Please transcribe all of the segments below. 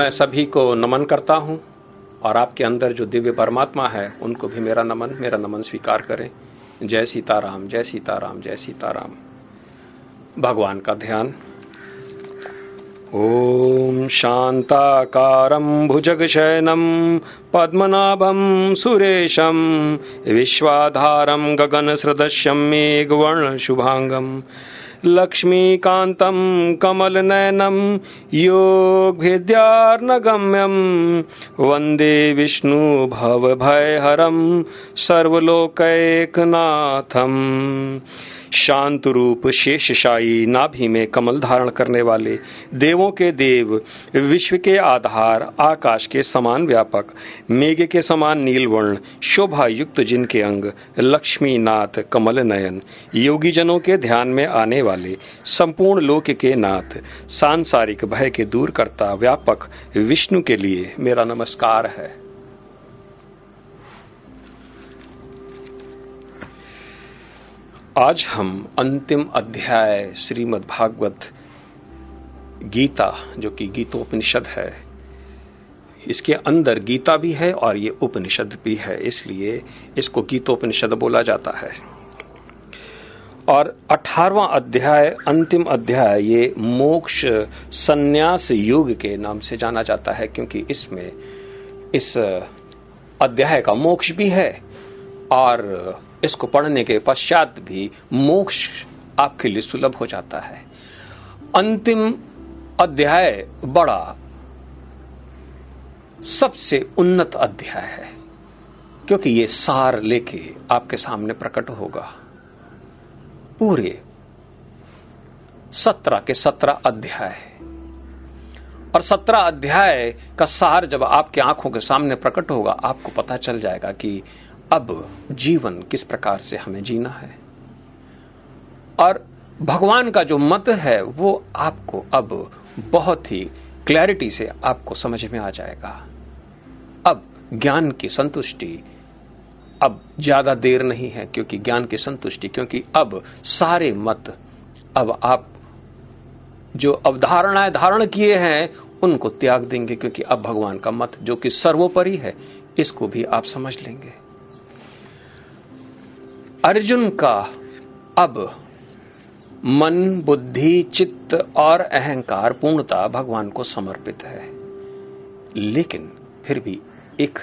मैं सभी को नमन करता हूँ और आपके अंदर जो दिव्य परमात्मा है, उनको भी मेरा नमन मेरा नमन स्वीकार करें। जय सीताराम जय सीताराम जय सीताराम। भगवान का ध्यान। ॐ शान्ताकारम् भुजगशयनम् पद्मनाभम् सुरेशम् विश्वाधारम् गगनसृदस्यम् मेघवर्णशुभाङ्गम्। लक्ष्मीकान्तम् कमलनयनम् योगभिद्यार्नगम्यम् वंदे विष्णु भवभयहरम् सर्वलोकैकनाथम्। शांत रूप शेषशाही नाभि में कमल धारण करने वाले देवों के देव, विश्व के आधार, आकाश के समान व्यापक, मेघ के समान नीलवर्ण शोभा युक्त जिनके अंग लक्ष्मी नाथ कमल नयन योगी जनों के ध्यान में आने वाले, संपूर्ण लोक के नाथ, सांसारिक भय के दूर करता व्यापक, विष्णु के लिए मेरा नमस्कार है। आज हम अंतिम अध्याय श्रीमद् भागवत गीता, जो कि गीतोपनिषद है, इसके अंदर गीता भी है और ये उपनिषद भी है, इसलिए इसको गीतोपनिषद बोला जाता है। और अठारवा अध्याय, अंतिम अध्याय, ये मोक्ष संन्यास युग के नाम से जाना जाता है, क्योंकि इसमें इस अध्याय का मोक्ष भी है और इसको पढ़ने के पश्चात भी मोक्ष आपके लिए सुलभ हो जाता है। अंतिम अध्याय बड़ा सबसे उन्नत अध्याय है, क्योंकि ये सार लेके आपके सामने प्रकट होगा। पूरे सत्रह के सत्रह अध्याय। और सत्रह अध्याय का सार जब आपके आँखों के सामने प्रकट होगा, आपको पता चल जाएगा कि अब जीवन किस प्रकार से हमें जीना है? और भगवान का जो मत है, वो आपको अब बहुत ही क्लैरिटी से आपको समझ में आ जाएगा। अब ज्ञान की संतुष्टि अब ज़्यादा देर नहीं है क्योंकि ज्ञान की संतुष्टि, क्योंकि अब सारे मत, अब आप जो अवधारणाएँ धारण किए हैं, उनको त्याग देंगे, क्योंकि अब भगवान का मत, जो कि सर्वोपरि है, इसको भी आप समझ लेंगे। अर्जुन का अब मन, बुद्धि, चित्त और अहंकार पूर्णता भगवान को समर्पित है। लेकिन फिर भी एक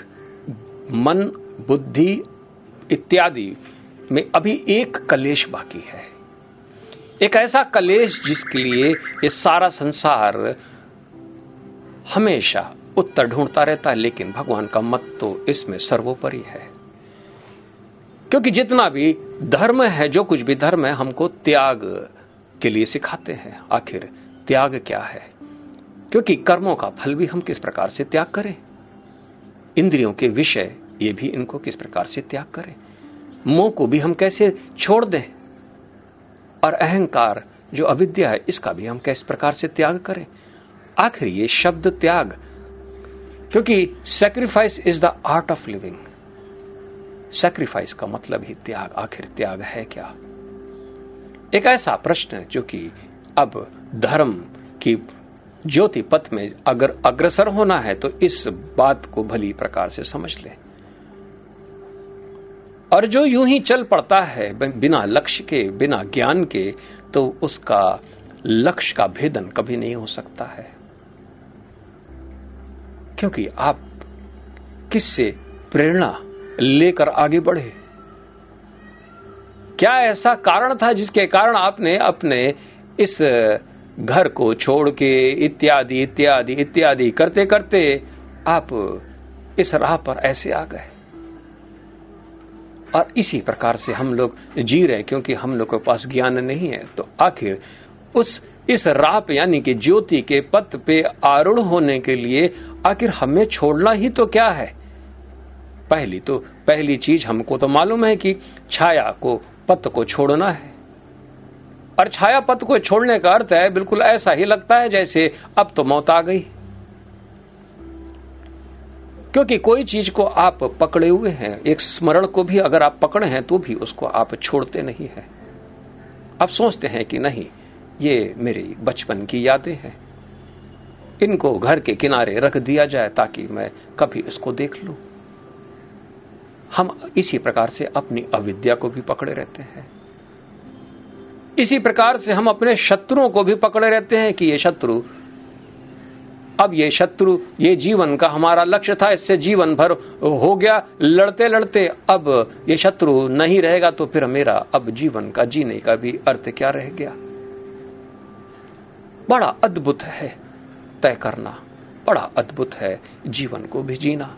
मन, बुद्धि इत्यादि में अभी एक कलेश बाकी है। एक ऐसा कलेश जिसके लिए ये सारा संसार हमेशा उत्तर ढूंढता रहता है, लेकिन भगवान का मत तो इसमें सर्वोपरि है। क्योंकि जितना भी धर्म है, जो कुछ भी धर्म है, हमको त्याग के लिए सिखाते हैं। आखिर त्याग क्या है? क्योंकि कर्मों का फल भी हम किस प्रकार से त्याग करें? इंद्रियों के विषय, ये भी इनको किस प्रकार से त्याग करें? मोह को भी हम कैसे छोड़ दें? और अहंकार, जो अविद्या है, इसका भी हम किस प्रकार से त्याग करें? आखिर ये शब्द त्याग, क्योंकि sacrifice is the art of living sacrifice का मतलब ही त्याग, आखिर त्याग है क्या? एक ऐसा प्रश्न जो कि अब धर्म की ज्योति पथ में अगर अग्रसर होना है तो इस बात को भली प्रकार से समझ ले। और जो यूँ ही चल पड़ता है बिना लक्ष्य के, बिना ज्ञान के तो उसका लक्ष्य का भेदन कभी नहीं हो सकता है। क्योंकि आप किससे प्रेरणा लेकर आगे बढ़े। क्या ऐसा कारण था जिसके कारण आपने अपने इस घर को छोड़ के इत्यादि इत्यादि इत्यादि करते करते आप इस राह पर ऐसे आ गए? और इसी प्रकार से हम लोग जी रहे क्योंकि हम लोग के पास ज्ञान नहीं है। तो आखिर उस, इस राह पे, यानी कि ज्योति के पथ पे आरूढ़ होने के लिए आखिर हमें छोड़ना ही तो क्या है? पहली तो पहली चीज़ हमको तो मालूम है कि छाया को पत को छोड़ना है। और छाया पत को छोड़ने का अर्थ है बिल्कुल ऐसा ही लगता है जैसे अब तो मौत आ गई। क्योंकि कोई चीज़ को आप पकड़े हुए हैं, एक स्मरण को भी अगर आप पकड़े हैं तो भी उसको आप छोड़ते नहीं है। आप सोचते हैं कि नहीं, ये मेरी बचपन की यादें हैं। इनको घर के किनारे रख दिया जाए ताकि मैं कभी इसको देख लूँ। हम इसी प्रकार से अपनी अविद्या को भी पकड़े रहते हैं। इसी प्रकार से हम अपने शत्रुओं को भी पकड़े रहते हैं कि ये शत्रु, अब ये शत्रु, ये जीवन का हमारा लक्ष्य था, इससे जीवन भर हो गया, लड़ते लड़ते अब ये शत्रु नहीं रहेगा तो फिर मेरा अब जीवन का जीने का भी अर्थ क्या रह गया? बड़ा अद्भुत है तय करना, बड़ा अद्भुत है जीवन को भी जीना।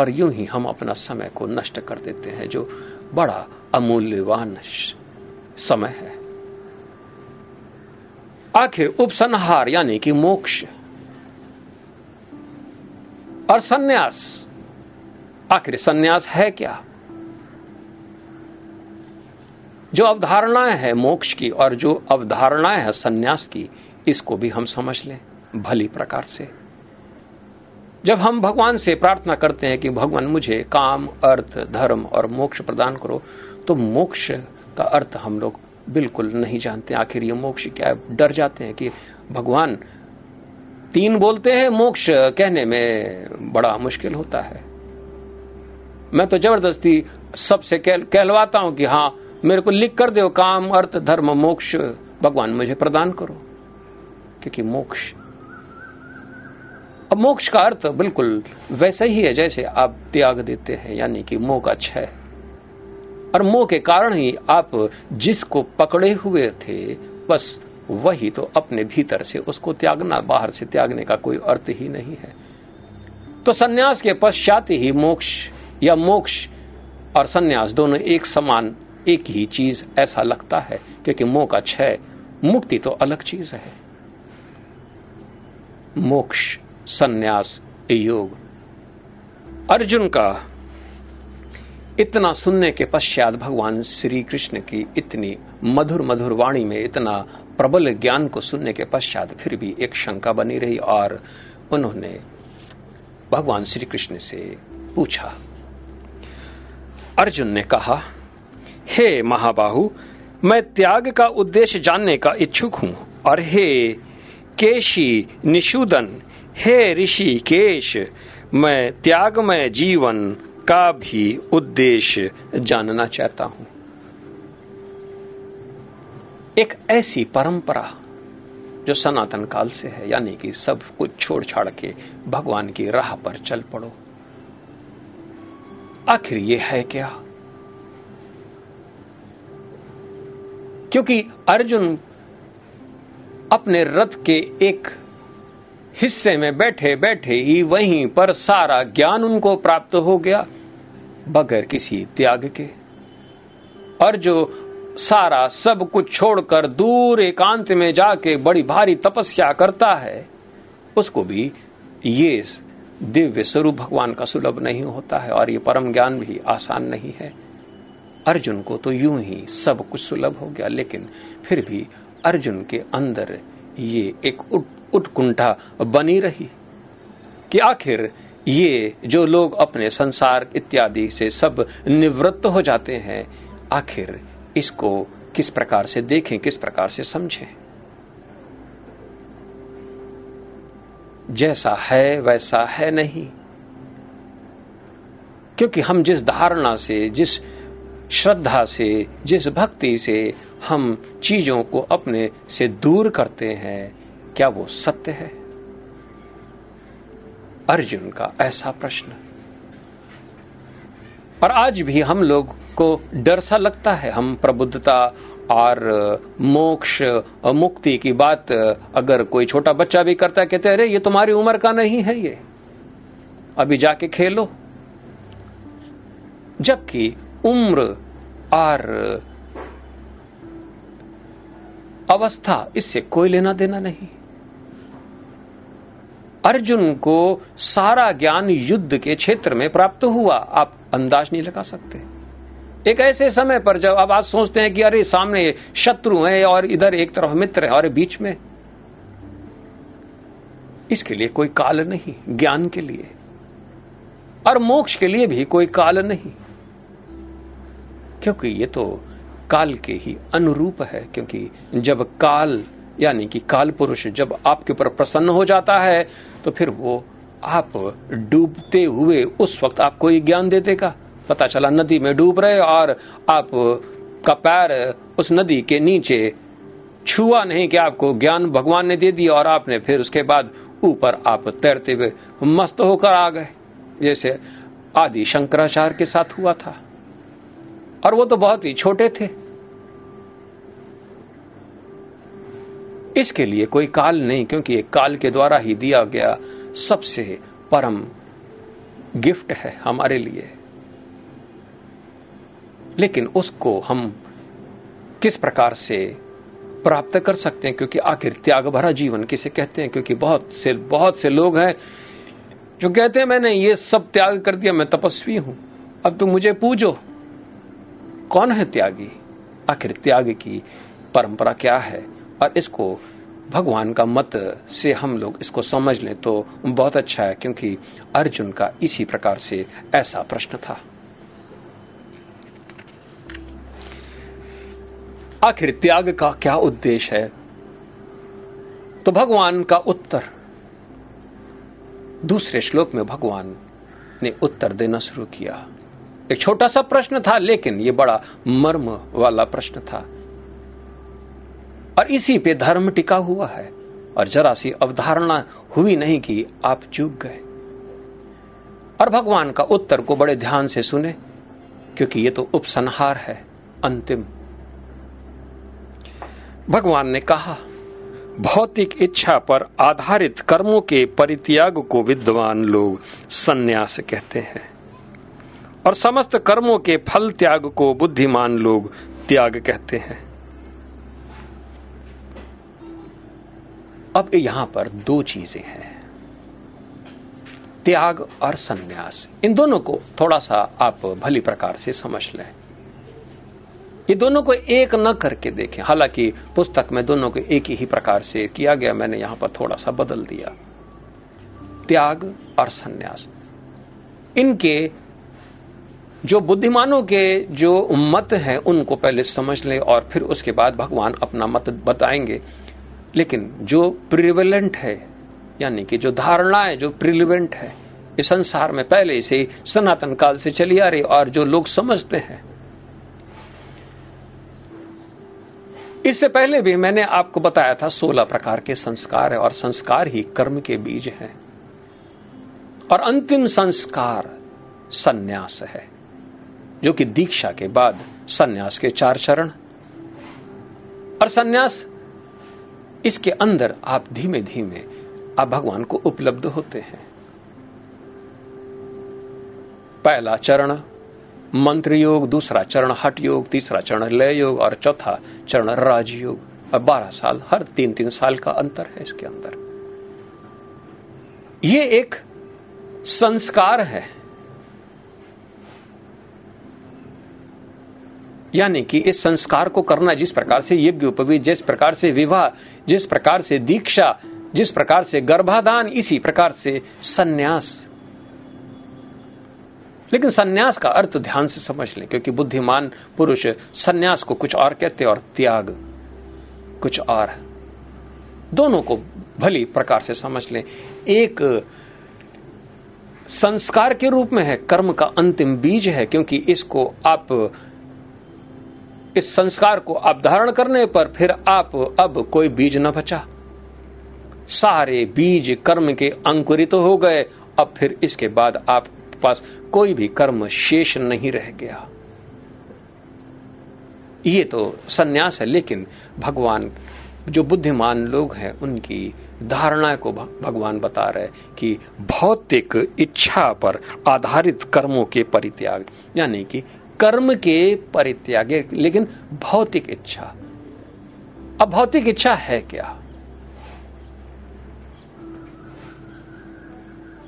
और यूँ ही हम अपना समय को नष्ट कर देते हैं, जो बड़ा अमूल्यवान समय है। आखिर उपसंहार, यानी कि मोक्ष। और सन्यास। आखिर सन्यास है क्या? जो अवधारणाएँ हैं मोक्ष की और जो अवधारणाएँ हैं सन्यास की, इसको भी हम समझ लें, भली प्रकार से। जब हम भगवान से प्रार्थना करते हैं कि भगवान मुझे काम, अर्थ, धर्म और मोक्ष प्रदान करो तो मोक्ष का अर्थ हम लोग बिल्कुल नहीं जानते। आखिर ये मोक्ष क्या डर जाते हैं कि भगवान तीन बोलते हैं, मोक्ष कहने में बड़ा मुश्किल होता है। मैं तो ज़बरदस्ती सबसे कहलवाता हूँ कि हाँ मेरे को लिख कर दो, काम, अर्थ, धर्म, मोक्ष, भगवान मुझे प्रदान करो। क्योंकि मोक्ष अब मोक्ष का अर्थ बिल्कुल वैसे ही है जैसे आप त्याग देते हैं, यानी कि मोह का क्षय। और मोह के कारण ही आप जिसको पकड़े हुए थे, बस वही तो अपने भीतर से उसको त्यागना, बाहर से त्यागने का कोई अर्थ ही नहीं है। तो सन्यास के पश्चात ही मोक्ष या मोक्ष और सन्यास दोनों एक समान, एक ही चीज़ ऐसा लगता है, क्योंकि मोह का क्षय, मुक्ति तो अलग चीज़ है। मोक्ष सन्यास योग। अर्जुन का इतना सुनने के पश्चात भगवान श्री कृष्ण की इतनी मधुर मधुर वाणी में इतना प्रबल ज्ञान को सुनने के पश्चात फिर भी एक शंका बनी रही और उन्होंने भगवान श्री कृष्ण से पूछा। अर्जुन ने कहा, हे महाबाहु, मैं त्याग का उद्देश्य जानने का इच्छुक हूँ और हे केशी निशुदन हे ऋषि केश मैं त्यागमय जीवन का भी उद्देश्य जानना चाहता हूँ। एक ऐसी परंपरा जो सनातन काल से है, यानी कि सब कुछ छोड़ छाड़ के भगवान की राह पर चल पड़ो। आखिर ये है क्या? क्योंकि अर्जुन अपने रथ के एक हिस्से में बैठे बैठे ही वहीं पर सारा ज्ञान उनको प्राप्त हो गया, बगैर किसी त्याग के। और जो सारा सब कुछ छोड़कर दूर एकांत में जाके बड़ी भारी तपस्या करता है, उसको भी ये दिव्य स्वरूप भगवान का सुलभ नहीं होता है और ये परम ज्ञान भी आसान नहीं है। अर्जुन को तो यूँ ही सब कुछ सुलभ हो गया, लेकिन फिर भी अर्जुन के अंदर ये एक उत्कुंठा बनी रही। कि आखिर ये जो लोग अपने संसार इत्यादि से सब निवृत्त हो जाते हैं, आखिर इसको किस प्रकार से देखें, किस प्रकार से समझें? जैसा है, वैसा है नहीं। क्योंकि हम जिस धारणा से, जिस श्रद्धा से, जिस भक्ति से हम चीज़ों को अपने से दूर करते हैं, क्या वो सत्य है? अर्जुन का ऐसा प्रश्न। और आज भी हम लोग को डर सा लगता है। हम प्रबुद्धता और मोक्ष, मुक्ति की बात अगर कोई छोटा बच्चा भी करता है, कहते अरे, ये तुम्हारी उम्र का नहीं है ये। अभी जाके खेलो। जबकि उम्र और अवस्था, इससे कोई लेना देना नहीं। अर्जुन को सारा ज्ञान युद्ध के क्षेत्र में प्राप्त हुआ, आप अंदाज नहीं लगा सकते। एक ऐसे समय पर जब अब आज सोचते हैं कि अरे, सामने शत्रु है और इधर एक तरफ़ मित्र है और बीच में। इसके लिए कोई काल नहीं, ज्ञान के लिए। और मोक्ष के लिए भी कोई काल नहीं। क्योंकि ये तो काल के ही अनुरूप है, क्योंकि जब काल, यानी कि काल पुरुष जब आपके ऊपर प्रसन्न हो जाता है तो फिर वो आप डूबते हुए उस वक्त आपको ये ज्ञान दे देगा। पता चला नदी में डूब रहे और आप का पैर उस नदी के नीचे छुआ नहीं कि आपको ज्ञान भगवान ने दे दिया और आपने फिर उसके बाद ऊपर आप तैरते हुए मस्त होकर आ गए। जैसे आदि शंकराचार्य के साथ हुआ था। और वो तो बहुत ही छोटे थे। इसके लिए कोई काल नहीं, क्योंकि एक काल के द्वारा ही दिया गया सबसे परम गिफ्ट है हमारे लिए। लेकिन उसको हम किस प्रकार से प्राप्त कर सकते हैं? क्योंकि आखिर त्याग भरा जीवन किसे कहते हैं? क्योंकि बहुत से बहुत से लोग हैं जो कहते हैं, मैंने ये सब त्याग कर दिया, मैं तपस्वी हूँ। अब तुम मुझे पूजो। कौन है त्यागी? आखिर त्याग की परंपरा क्या है? और इसको भगवान का मत से हम लोग इसको समझ लें तो बहुत अच्छा है, क्योंकि अर्जुन का इसी प्रकार से ऐसा प्रश्न था। आखिर त्याग का क्या उद्देश्य है? तो भगवान का उत्तर। दूसरे श्लोक में भगवान ने उत्तर देना शुरू किया। एक छोटा सा प्रश्न था, लेकिन यह बड़ा मर्म वाला प्रश्न था। और इसी पे धर्म टिका हुआ है, और जरा सी अवधारणा हुई नहीं कि आप चूक गए। और भगवान का उत्तर को बड़े ध्यान से सुने, क्योंकि ये तो उपसंहार है, अंतिम। भगवान ने कहा, भौतिक इच्छा पर आधारित कर्मों के परित्याग को विद्वान लोग सन्यास कहते हैं। और समस्त कर्मों के फल त्याग को बुद्धिमान लोग त्याग कहते हैं। अब यहाँ पर दो चीज़ें हैं। त्याग और सन्यास, इन दोनों को थोड़ा सा आप भली प्रकार से समझ लें। ये दोनों को एक न करके देखें। हालाँकि पुस्तक में दोनों को एक ही प्रकार से किया गया, मैंने यहाँ पर थोड़ा सा बदल दिया। त्याग और सन्यास, इनके जो बुद्धिमानों के जो मत है, उनको पहले समझ लें और फिर उसके बाद भगवान अपना मत बताएँगे। लेकिन जो प्रिवेलेंट है, यानी कि जो धारणाएँ, जो प्रिलिवेंट है, इस संसार में पहले से सनातन काल से चली आ रही और जो लोग समझते हैं। इससे पहले भी मैंने आपको बताया था सोलह प्रकार के संस्कार है और संस्कार ही कर्म के बीज हैं। और अंतिम संस्कार सन्यास है। जो कि दीक्षा के बाद सन्यास के चार चरण। और सन्यास इसके अंदर आप धीमे धीमे आप भगवान को उपलब्ध होते हैं। पहला चरण, मंत्र योग, दूसरा चरण, हट योग, तीसरा चरण, लय योग और चौथा चरण राजयोग और बारह साल, हर तीन तीन साल का अंतर है इसके अंदर। ये एक संस्कार है। यानी कि इस संस्कार को करना जिस प्रकार से यज्ञ उपवीत, जिस प्रकार से विवाह, जिस प्रकार से दीक्षा, जिस प्रकार से गर्भाधान, इसी प्रकार से सन्यास। लेकिन सन्यास का अर्थ ध्यान से समझ लें, क्योंकि बुद्धिमान पुरुष सन्यास को कुछ और कहते और त्याग कुछ और। दोनों को भली प्रकार से समझ लें। एक संस्कार के रूप में है, कर्म का अंतिम बीज है, क्योंकि इसको आप इस संस्कार को आप धारण करने पर फिर आप अब कोई बीज न बचा। सारे बीज कर्म के अंकुरित तो हो गए। अब फिर इसके बाद आप पास कोई भी कर्म शेष नहीं रह गया। ये तो सन्यास है, लेकिन भगवान, जो बुद्धिमान लोग हैं, उनकी धारणा को भगवान बता रहे कि भौतिक इच्छा पर आधारित कर्मों के परित्याग, यानी कि कर्म के परित्याग, लेकिन भौतिक इच्छा। अब भौतिक इच्छा है क्या?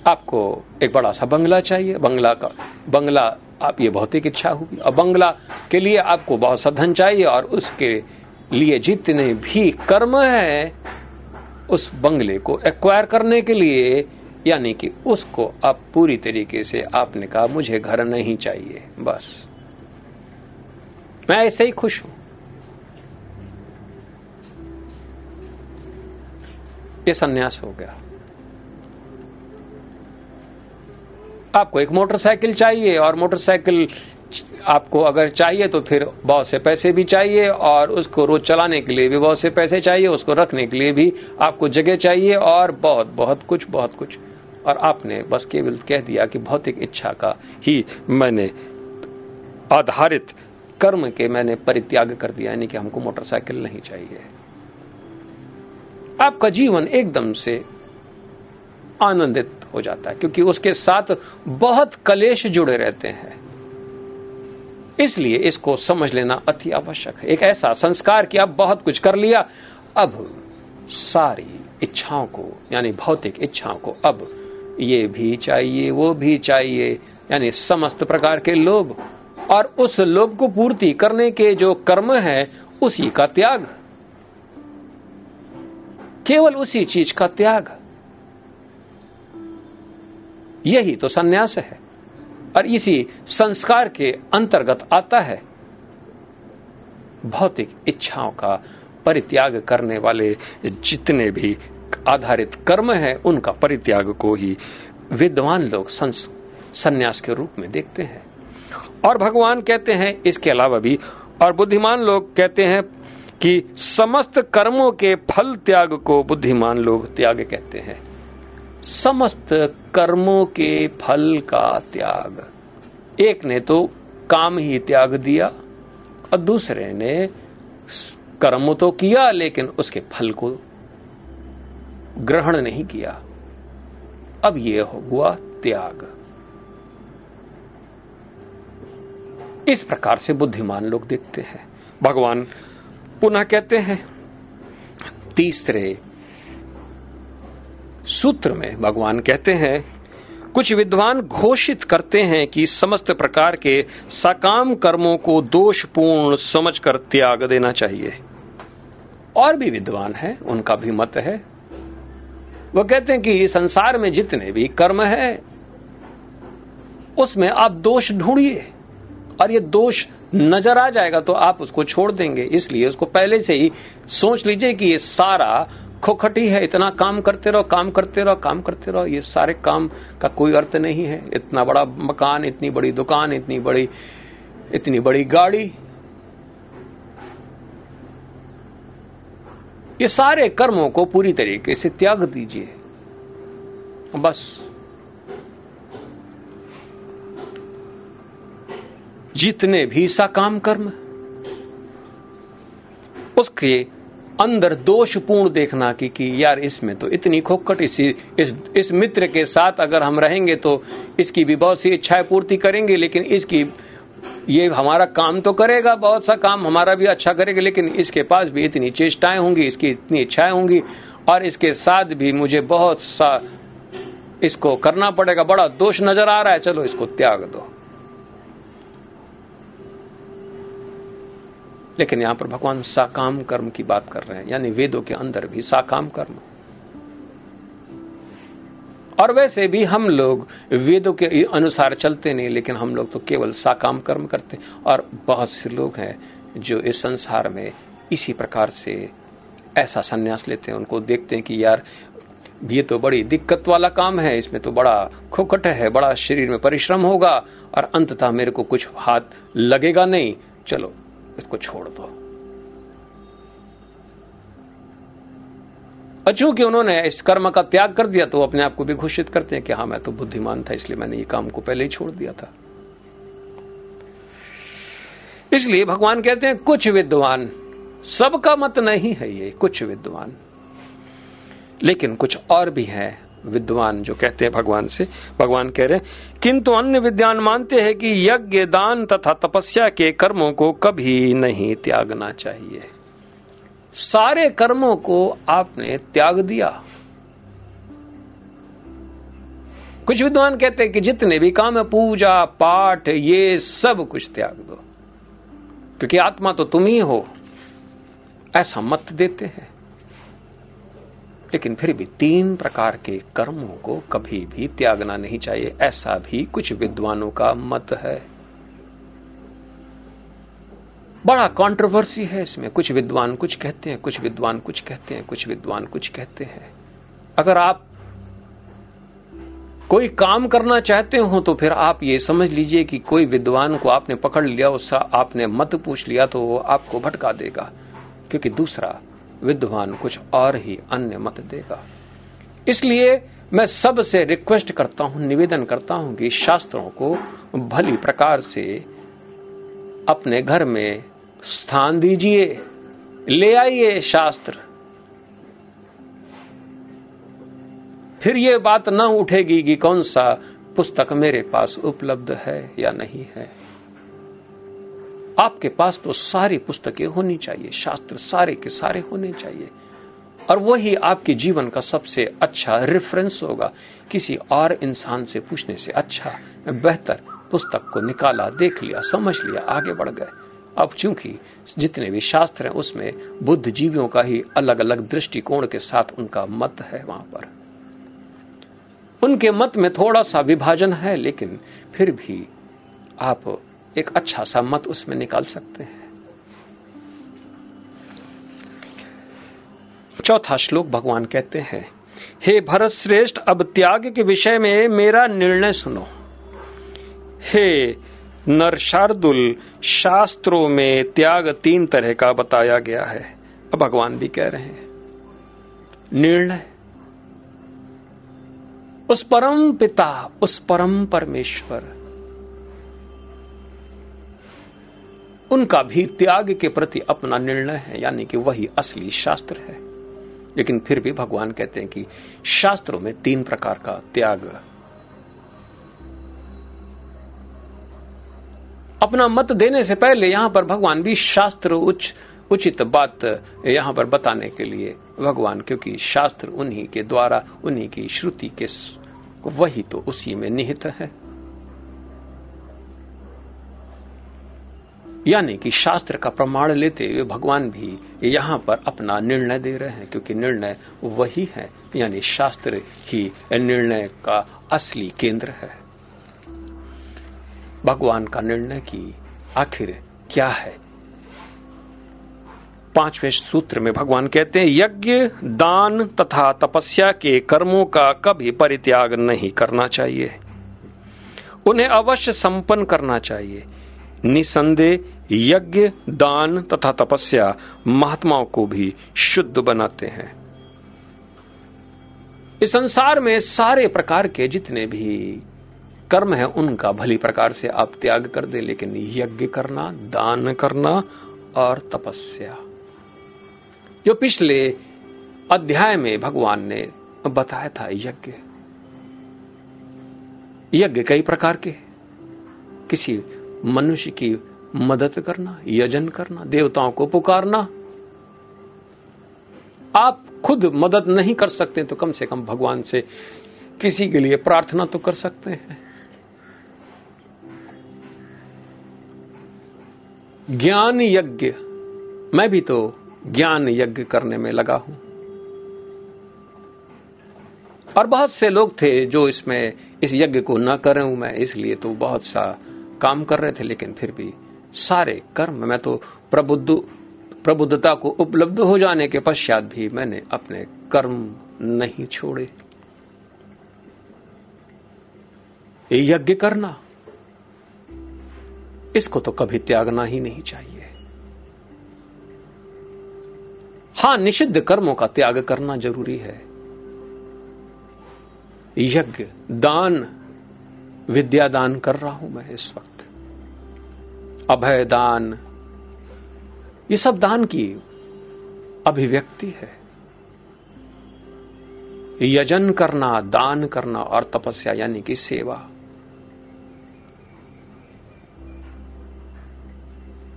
आपको एक बड़ा सा बंगला चाहिए। बंगला का, बंगला, आप ये भौतिक इच्छा होगी। और बंगला के लिए आपको बहुत सा धन चाहिए और उसके लिए जितने भी कर्म है, उस बंगले को एक्वायर करने के लिए, यानी कि उसको आप पूरी तरीके से, आपने कहा, मुझे घर नहीं चाहिए। बस। मैं ऐसे ही खुश हूँ। ये सन्यास हो गया। आपको एक मोटरसाइकिल चाहिए और मोटरसाइकिल आपको अगर चाहिए तो फिर बहुत से पैसे भी चाहिए और उसको रोज चलाने के लिए भी बहुत से पैसे चाहिए, उसको रखने के लिए भी आपको जगह चाहिए और बहुत बहुत कुछ बहुत कुछ। और आपने बस केवल कह दिया कि भौतिक इच्छा का ही मैंने आधारित कर्म के मैंने परित्याग कर दिया, यानी कि हमको मोटरसाइकिल नहीं चाहिए। आपका जीवन एकदम से आनंदित हो जाता है, क्योंकि उसके साथ बहुत कलेश जुड़े रहते हैं। इसलिए इसको समझ लेना अति आवश्यक है। एक ऐसा संस्कार कि आप बहुत कुछ कर लिया, अब सारी इच्छाओं को, यानी भौतिक इच्छाओं को, अब ये भी चाहिए, वो भी चाहिए, यानी समस्त प्रकार के लोभ और उस लोभ को पूर्ति करने के जो कर्म है, उसी का त्याग। केवल उसी चीज़ का त्याग। यही तो सन्यास है। और इसी संस्कार के अंतर्गत आता है। भौतिक इच्छाओं का परित्याग करने वाले जितने भी आधारित कर्म है, उनका परित्याग को ही विद्वान लोग संन्यास के रूप में देखते हैं। और भगवान कहते हैं इसके अलावा भी, और बुद्धिमान लोग कहते हैं कि समस्त कर्मों के फल त्याग को बुद्धिमान लोग त्याग कहते हैं। समस्त कर्मों के फल का त्याग। एक ने तो काम ही त्याग दिया, और दूसरे ने कर्म तो किया, लेकिन उसके फल को ग्रहण नहीं किया। अब यह हुआ त्याग। इस प्रकार से बुद्धिमान लोग देखते हैं। भगवान पुनः कहते हैं, तीसरे सूत्र में भगवान कहते हैं, कुछ विद्वान घोषित करते हैं कि समस्त प्रकार के सकाम कर्मों को दोषपूर्ण समझकर त्याग देना चाहिए। और भी विद्वान है, उनका भी मत है। वो कहते हैं कि संसार में जितने भी कर्म है, उसमें आप दोष ढूंढिए। और ये दोष नज़र आ जाएगा तो आप उसको छोड़ देंगे। इसलिए उसको पहले से ही सोच लीजिए कि ये सारा खोखटी है, इतना काम करते रहो, काम करते रहो, काम करते रहो, ये सारे काम का कोई अर्थ नहीं है। इतना बड़ा मकान, इतनी बड़ी दुकान, इतनी बड़ी इतनी बड़ी गाड़ी। ये सारे कर्मों को पूरी तरीके से त्याग दीजिए। बस। जितने भी साकाम कर्म, उसके अंदर दोषपूर्ण देखना कि कि यार इसमें तो इतनी खोखट इसी, इस इस मित्र के साथ अगर हम रहेंगे तो इसकी भी बहुत सी इच्छाएँ पूर्ति करेंगे, लेकिन इसकी, ये हमारा काम तो करेगा, बहुत सा काम हमारा भी अच्छा करेगा, लेकिन इसके पास भी इतनी चेष्टाएँ होंगी, इसकी इतनी इच्छाएँ होंगी, और इसके साथ भी मुझे बहुत सा इसको करना पड़ेगा, बड़ा दोष नज़र आ रहा है, चलो इसको त्याग दो। लेकिन यहाँ पर भगवान साकाम कर्म की बात कर रहे हैं, यानी वेदों के अंदर भी साकाम कर्म। और वैसे भी हम लोग वेदों के अनुसार चलते नहीं, लेकिन हम लोग तो केवल साकाम कर्म करते और बहुत से लोग हैं जो इस संसार में इसी प्रकार से ऐसा संन्यास लेते हैं, उनको देखते हैं कि यार, ये तो बड़ी दिक्कत वाला काम है, इसमें तो बड़ा खोखट है, बड़ा शरीर में परिश्रम होगा, और अंततः मेरे को कुछ हाथ लगेगा नहीं। चलो इसको छोड़ दो। और चूँकि उन्होंने इस कर्म का त्याग कर दिया तो वो अपने आप को भी घोषित करते हैं कि हाँ मैं तो बुद्धिमान था, इसलिए मैंने ये काम को पहले ही छोड़ दिया था। इसलिए भगवान कहते हैं, कुछ विद्वान, सबका मत नहीं है ये, कुछ विद्वान। लेकिन कुछ और भी हैं विद्वान जो कहते हैं भगवान से, भगवान कह रहे हैं, किंतु अन्य विद्वान मानते हैं कि यज्ञ, दान तथा तपस्या के कर्मों को कभी नहीं त्यागना चाहिए। सारे कर्मों को आपने त्याग दिया। कुछ विद्वान कहते हैं कि जितने भी काम है, पूजा, पाठ, ये सब कुछ त्याग दो। क्योंकि आत्मा तो तुम ही हो, ऐसा मत देते हैं। लेकिन फिर भी तीन प्रकार के कर्मों को कभी भी त्यागना नहीं चाहिए। ऐसा भी कुछ विद्वानों का मत है। बड़ा कंट्रोवर्सी है इसमें। कुछ विद्वान कुछ कहते हैं, कुछ विद्वान कुछ कहते हैं, कुछ विद्वान कुछ कहते हैं। अगर आप कोई काम करना चाहते हो तो फिर आप ये समझ लीजिए कि कोई विद्वान को आपने पकड़ लिया, उसका आपने मत पूछ लिया तो वो आपको भटका देगा, क्योंकि दूसरा विद्वान कुछ और ही अन्य मत देगा। इसलिए मैं सबसे रिक्वेस्ट करता हूँ, निवेदन करता हूँ कि शास्त्रों को भली प्रकार से अपने घर में स्थान दीजिए, ले आइए शास्त्र। फिर ये बात न उठेगी कि कौन सा पुस्तक मेरे पास उपलब्ध है या नहीं है। आपके पास तो सारी पुस्तकें होनी चाहिए, शास्त्र सारे के सारे होने चाहिए। और वही आपके जीवन का सबसे अच्छा रेफरेंस होगा। किसी और इंसान से पूछने से अच्छा बेहतर पुस्तक को निकाला, देख लिया, समझ लिया, आगे बढ़ गए। अब चूँकि जितने भी शास्त्र हैं, उसमें बुद्ध जीवियों का ही अलग अलग दृष्टिकोण के साथ उनका मत है वहाँ पर। उनके मत में थोड़ा सा विभाजन है, लेकिन फिर भी आप एक अच्छा सा मत उसमें निकाल सकते हैं। चौथा श्लोक भगवान कहते हैं, हे भरत श्रेष्ठ, अब त्याग के विषय में मेरा निर्णय सुनो। हे नरशार्दुल, शास्त्रों में त्याग तीन तरह का बताया गया है। अब भगवान भी कह रहे हैं, निर्णय। उस परम पिता, उस परम परमेश्वर उनका भी त्याग के प्रति अपना निर्णय है, यानी कि वही असली शास्त्र है। लेकिन फिर भी भगवान कहते हैं कि शास्त्रों में तीन प्रकार का त्याग। अपना मत देने से पहले यहाँ पर भगवान भी शास्त्र उच्च उचित बात यहाँ पर बताने के लिए भगवान, क्योंकि शास्त्र उन्हीं के द्वारा, उन्हीं की श्रुति के वही तो उसी में निहित है। यानी कि शास्त्र का प्रमाण लेते हुए भगवान भी यहाँ पर अपना निर्णय दे रहे हैं, क्योंकि निर्णय वही है, यानी शास्त्र ही निर्णय का असली केंद्र है। भगवान का निर्णय की आखिर क्या है? पाँचवें सूत्र में भगवान कहते हैं, यज्ञ, दान तथा तपस्या के कर्मों का कभी परित्याग नहीं करना चाहिए। उन्हें अवश्य संपन्न करना चाहिए। निसंदेह, यज्ञ, दान तथा तपस्या महात्माओं को भी शुद्ध बनाते हैं। इस संसार में सारे प्रकार के जितने भी कर्म है, उनका भली प्रकार से आप त्याग कर दे, लेकिन यज्ञ करना, दान करना और तपस्या। जो पिछले अध्याय में भगवान ने बताया था, यज्ञ। यज्ञ कई प्रकार के किसी मनुष्य की मदद करना, यजन करना, देवताओं को पुकारना। आप खुद मदद नहीं कर सकते तो कम से कम भगवान से किसी के लिए प्रार्थना तो कर सकते हैं। ज्ञान यज्ञ, मैं भी तो ज्ञान यज्ञ करने में लगा हूँ। और बहुत से लोग थे जो इसमें, इस यज्ञ को न करें मैं, इसलिए तो बहुत सा काम कर रहे थे, लेकिन फिर भी सारे कर्म मैं तो प्रबुद्ध, प्रबुद्धता को उपलब्ध हो जाने के पश्चात भी मैंने अपने कर्म नहीं छोड़े। यज्ञ करना, इसको तो कभी त्यागना ही नहीं चाहिए। हाँ, निषिद्ध कर्मों का त्याग करना ज़रूरी है। यज्ञ, दान विद्या दान कर रहा हूँ मैं इस वक्त। अभय दान। ये सब दान की अभिव्यक्ति है। यजन करना, दान करना और तपस्या यानी कि सेवा।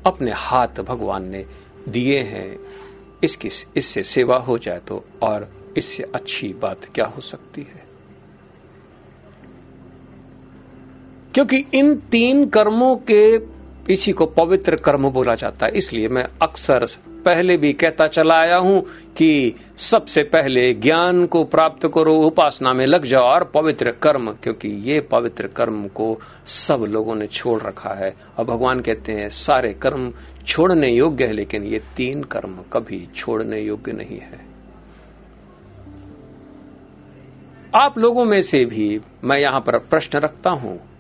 अपने हाथ भगवान ने दिए हैं, इसकी, इससे सेवा हो जाए तो और इससे अच्छी बात क्या हो सकती है? क्योंकि इन तीन कर्मों के इसी को पवित्र कर्म बोला जाता है। इसलिए मैं अक्सर पहले भी कहता चला आया हूँ कि सबसे पहले ज्ञान को प्राप्त करो, उपासना में लग जाओ और पवित्र कर्म, क्योंकि ये पवित्र कर्म को सब लोगों ने छोड़ रखा है। और भगवान कहते हैं, सारे कर्म छोड़ने योग्य है, लेकिन ये तीन कर्म कभी छोड़ने योग्य नहीं है। आप लोगों में से भी मैं यहाँ पर प्रश्न रखता हूँ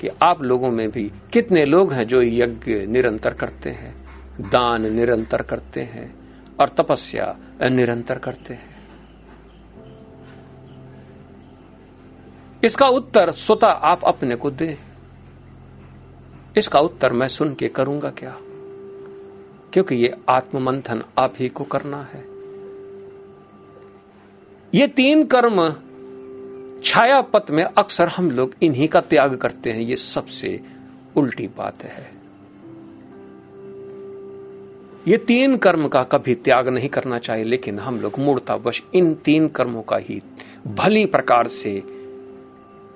कि आप लोगों में भी कितने लोग हैं जो यज्ञ निरंतर करते हैं, दान निरंतर करते हैं और तपस्या निरंतर करते हैं। इसका उत्तर स्वतः आप अपने को दें। इसका उत्तर मैं सुन के करूँगा क्या? क्योंकि ये आत्ममंथन आप ही को करना है। ये तीन कर्म छाया पथ में अक्सर हम लोग इन्हीं का त्याग करते हैं, ये सबसे उल्टी बात है। ये तीन कर्म का कभी त्याग नहीं करना चाहिए, लेकिन हम लोग मूर्तावश इन तीन कर्मों का ही भली प्रकार से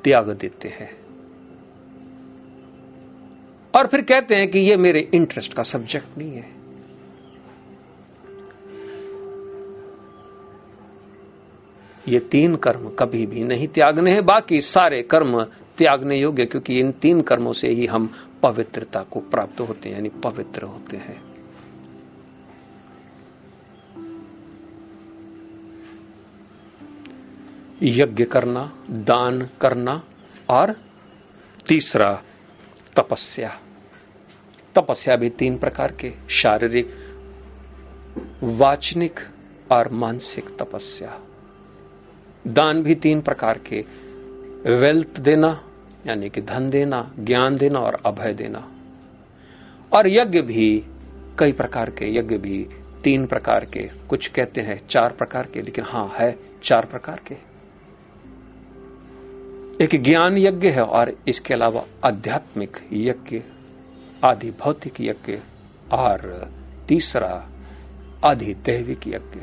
त्याग देते हैं। और फिर कहते हैं कि ये मेरे इंटरेस्ट का सब्जेक्ट नहीं है। ये तीन कर्म कभी भी नहीं त्यागने हैं, बाकी सारे कर्म त्यागने योग्य, क्योंकि इन तीन कर्मों से ही हम पवित्रता को प्राप्त होते हैं, यानी पवित्र होते हैं। यज्ञ करना, दान करना, और तीसरा तपस्या। तपस्या भी तीन प्रकार के, शारीरिक, वाचनिक और मानसिक तपस्या। दान भी तीन प्रकार के, वेल्थ देना, यानी कि धन देना, ज्ञान देना और अभय देना। और यज्ञ भी कई प्रकार के, यज्ञ भी तीन प्रकार के, कुछ कहते हैं चार प्रकार के, लेकिन हाँ, है चार प्रकार के। एक ज्ञान यज्ञ है और इसके अलावा आध्यात्मिक यज्ञ, आदि भौतिक यज्ञ, और तीसरा अधिदैविक यज्ञ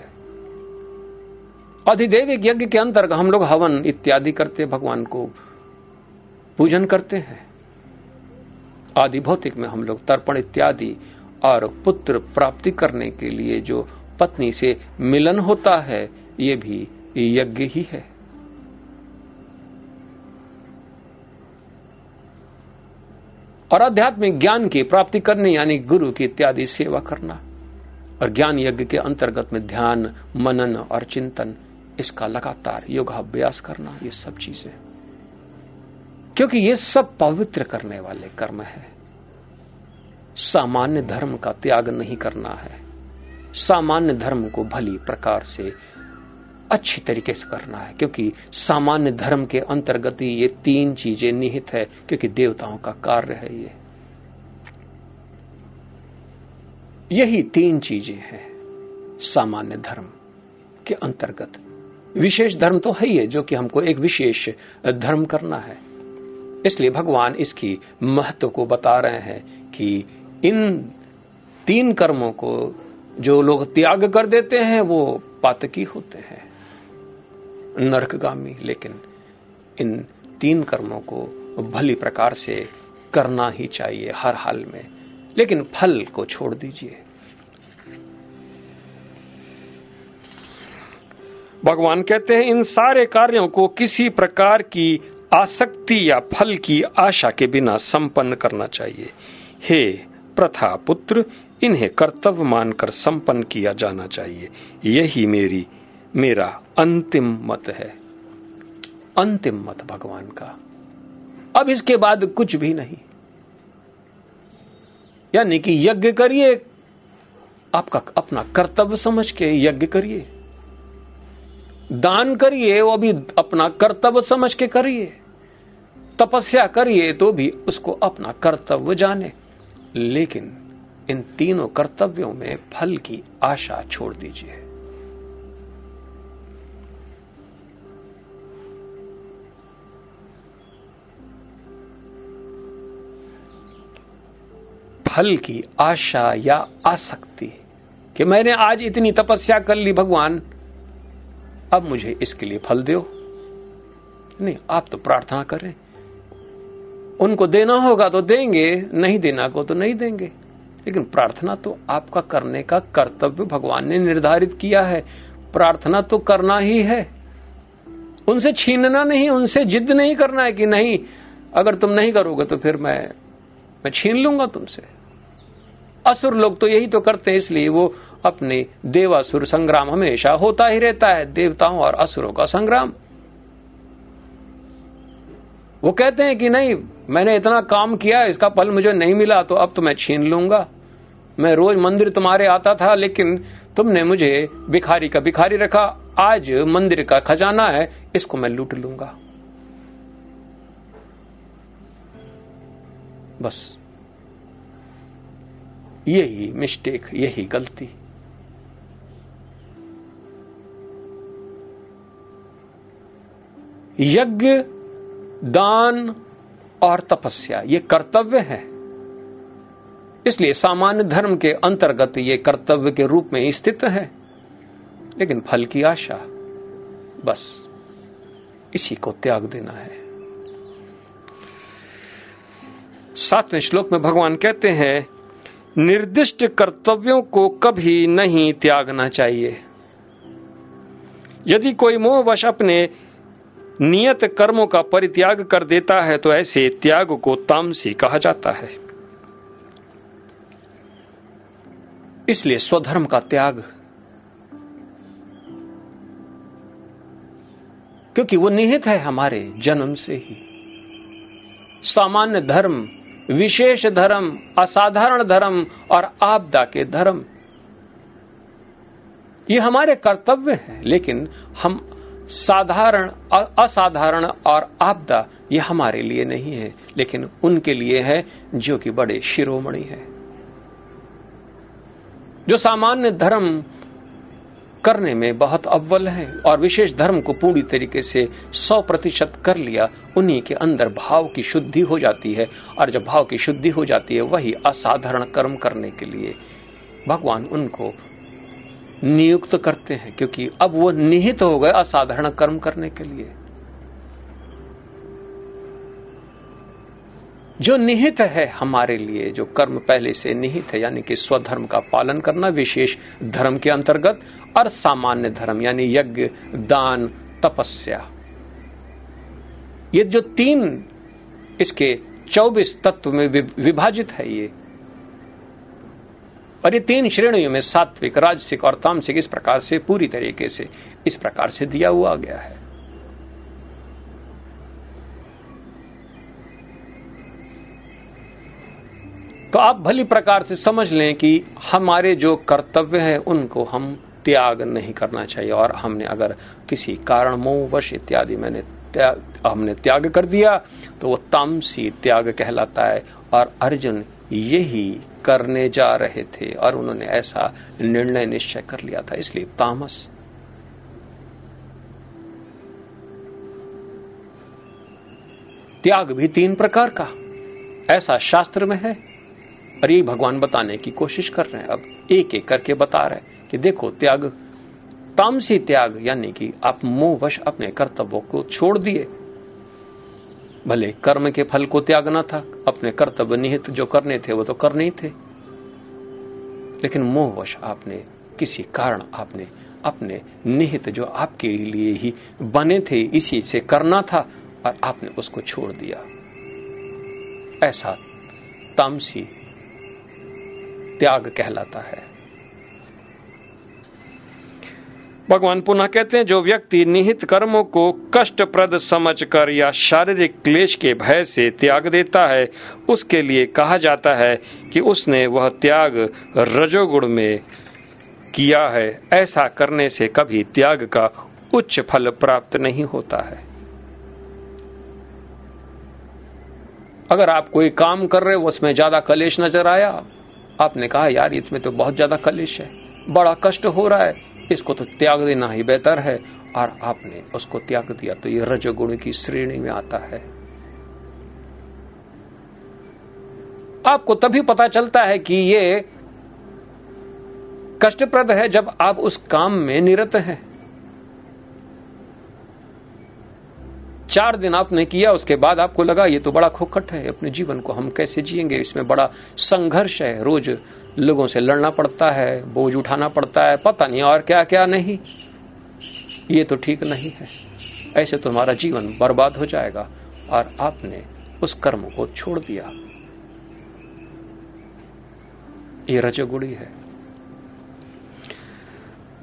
अधिदैविक यज्ञ के अंतर्गत हम लोग हवन इत्यादि करते, भगवान को पूजन करते हैं। आदि भौतिक में हम लोग तर्पण इत्यादि और पुत्र प्राप्ति करने के लिए जो पत्नी से मिलन होता है, ये भी यज्ञ ही है। और आध्यात्मिक ज्ञान की प्राप्ति करनी, यानी गुरु की इत्यादि सेवा करना, और ज्ञान यज्ञ के अंतर्गत में ध्यान, मनन और चिंतन इसका लगातार योगाभ्यास करना ये सब चीज़ें। क्योंकि ये सब पवित्र करने वाले कर्म है। सामान्य धर्म का त्याग नहीं करना है। सामान्य धर्म को भली प्रकार से अच्छी तरीके से करना है, क्योंकि सामान्य धर्म के अंतर्गत ही ये तीन चीज़ें निहित है, क्योंकि देवताओं का कार्य है ये। यही तीन चीज़ें हैं सामान्य धर्म के अंतर्गत। विशेष धर्म तो है ही है, जो कि हमको एक विशेष धर्म करना है। इसलिए भगवान इसकी महत्व को बता रहे हैं कि इन तीन कर्मों को जो लोग त्याग कर देते हैं, वो पातकी होते हैं। नरकगामी, लेकिन इन तीन कर्मों को भली प्रकार से करना ही चाहिए हर हाल में। लेकिन फल को छोड़ दीजिए। भगवान कहते हैं, इन सारे कार्यों को किसी प्रकार की आसक्ति या फल की आशा के बिना संपन्न करना चाहिए। हे प्रथा पुत्र, इन्हें कर्तव्य मानकर संपन्न किया जाना चाहिए। यही मेरी, मेरा अंतिम मत है। अंतिम मत भगवान का। अब इसके बाद कुछ भी नहीं। यानी कि यज्ञ करिए। आपका अपना कर्तव्य समझ के यज्ञ करिए। दान करिए, वो भी अपना कर्तव्य समझ के करिए। तपस्या करिए तो भी उसको अपना कर्तव्य जाने। लेकिन इन तीनों कर्तव्यों में फल की आशा छोड़ दीजिए। फल की आशा या आसक्ति कि मैंने आज इतनी तपस्या कर ली भगवान अब मुझे इसके लिए फल दो। नहीं, आप तो प्रार्थना करें। उनको देना होगा तो देंगे, नहीं देना को तो नहीं देंगे। लेकिन प्रार्थना तो आपका करने का कर्तव्य भगवान ने निर्धारित किया है। प्रार्थना तो करना ही है। उनसे छीनना नहीं, उनसे जिद नहीं करना है कि नहीं, अगर तुम नहीं करोगे तो फिर मैं मैं छीन लूँगा तुमसे। असुर लोग तो यही तो करते हैं, इसलिए वो अपने देवासुर संग्राम हमेशा होता ही रहता है, देवताओं और असुरों का संग्राम। वो कहते हैं कि नहीं, मैंने इतना काम किया, इसका फल मुझे नहीं मिला तो अब तो मैं छीन लूँगा। मैं रोज मंदिर तुम्हारे आता था, लेकिन तुमने मुझे भिखारी का भिखारी रखा। आज मंदिर का खजाना है, इसको मैं लूट लूँगा। बस। यही मिस्टेक यही गलती। यज्ञ, दान और तपस्या, ये कर्तव्य है। इसलिए सामान्य धर्म के अंतर्गत ये कर्तव्य के रूप में स्थित है। लेकिन फल की आशा, बस, इसी को त्याग देना है। सातवें श्लोक में भगवान कहते हैं, निर्दिष्ट कर्तव्यों को कभी नहीं त्यागना चाहिए। यदि कोई मोहवश अपने नियत कर्मों का परित्याग कर देता है तो ऐसे त्याग को तामसी कहा जाता है। इसलिए स्वधर्म का त्याग, क्योंकि वो निहित है हमारे जन्म से ही। सामान्य धर्म, विशेष धर्म, असाधारण धर्म और आपदा के धर्म, ये हमारे कर्तव्य हैं, लेकिन हम साधारण असाधारण और आपदा ये हमारे लिए नहीं है, लेकिन उनके लिए है जो कि बड़े शिरोमणि है। जो सामान्य धर्म करने में बहुत अव्वल है और विशेष धर्म को पूरी तरीके से सौ प्रतिशत कर लिया, उन्हीं के अंदर भाव की शुद्धि हो जाती है और जब भाव की शुद्धि हो जाती है, वही असाधारण कर्म करने के लिए भगवान उनको नियुक्त करते हैं, क्योंकि अब वो निहित हो गए असाधारण कर्म करने के लिए। जो निहित है हमारे लिए, जो कर्म पहले से निहित है, यानी कि स्वधर्म का पालन करना, विशेष धर्म के अंतर्गत, और सामान्य धर्म, यानी यज्ञ, दान, तपस्या। ये जो तीन, इसके 24 तत्व में विभाजित है ये और ये तीन श्रेणियों में सात्विक, राजसिक और तामसिक इस प्रकार से, पूरी तरीके से इस प्रकार से दिया हुआ गया है। तो आप भली प्रकार से समझ लें कि हमारे जो कर्तव्य है, उनको हम त्याग नहीं करना चाहिए। और हमने अगर किसी कारण मोहवश इत्यादि मैंने त्याग, हमने त्याग कर दिया तो वो तामसी त्याग कहलाता है। और अर्जुन यही करने जा रहे थे और उन्होंने ऐसा निर्णय निश्चय कर लिया था, इसलिए तामस। त्याग भी तीन प्रकार का, ऐसा शास्त्र में है, और ये भगवान बताने की कोशिश कर रहे हैं। अब एक एक करके बता रहे हैं कि देखो, त्याग, तामसी त्याग, यानी कि आप मोहवश अपने कर्तव्यों को छोड़ दिए। भले कर्म के फल को त्यागना था, अपने कर्तव्य निहित जो करने थे, वो तो करने ही थे। लेकिन मोहवश आपने, किसी कारण आपने अपने निहित जो आपके लिए ही बने थे, इसी से करना था और आपने उसको छोड़ दिया। ऐसा तामसी त्याग कहलाता है। भगवान पुनः कहते हैं, जो व्यक्ति निहित कर्मों को कष्टप्रद समझकर या शारीरिक क्लेश के भय से त्याग देता है, उसके लिए कहा जाता है कि उसने वह त्याग रजोगुण में किया है। ऐसा करने से कभी त्याग का उच्च फल प्राप्त नहीं होता है। अगर आप कोई काम कर रहे हो, उसमें ज़्यादा कलेश नज़र आया, आपने कहा, यार, इसमें तो बहुत ज़्यादा कलेश है, बड़ा कष्ट हो रहा है। इसको तो त्याग देना ही बेहतर है, और आपने उसको त्याग दिया तो ये रजोगुण की श्रेणी में आता है। आपको तभी पता चलता है कि ये कष्टप्रद है जब आप उस काम में निरत हैं। चार दिन आपने किया, उसके बाद आपको लगा, ये तो बड़ा खोखट है, अपने जीवन को हम कैसे जिएँगे? इसमें बड़ा संघर्ष है रोज लोगों से लड़ना पड़ता है, बोझ उठाना पड़ता है, पता नहीं और क्या क्या नहीं। ये तो ठीक नहीं है। ऐसे तो हमारा जीवन बर्बाद हो जाएगा और आपने उस कर्म को छोड़ दिया। ये रजोगुड़ी है।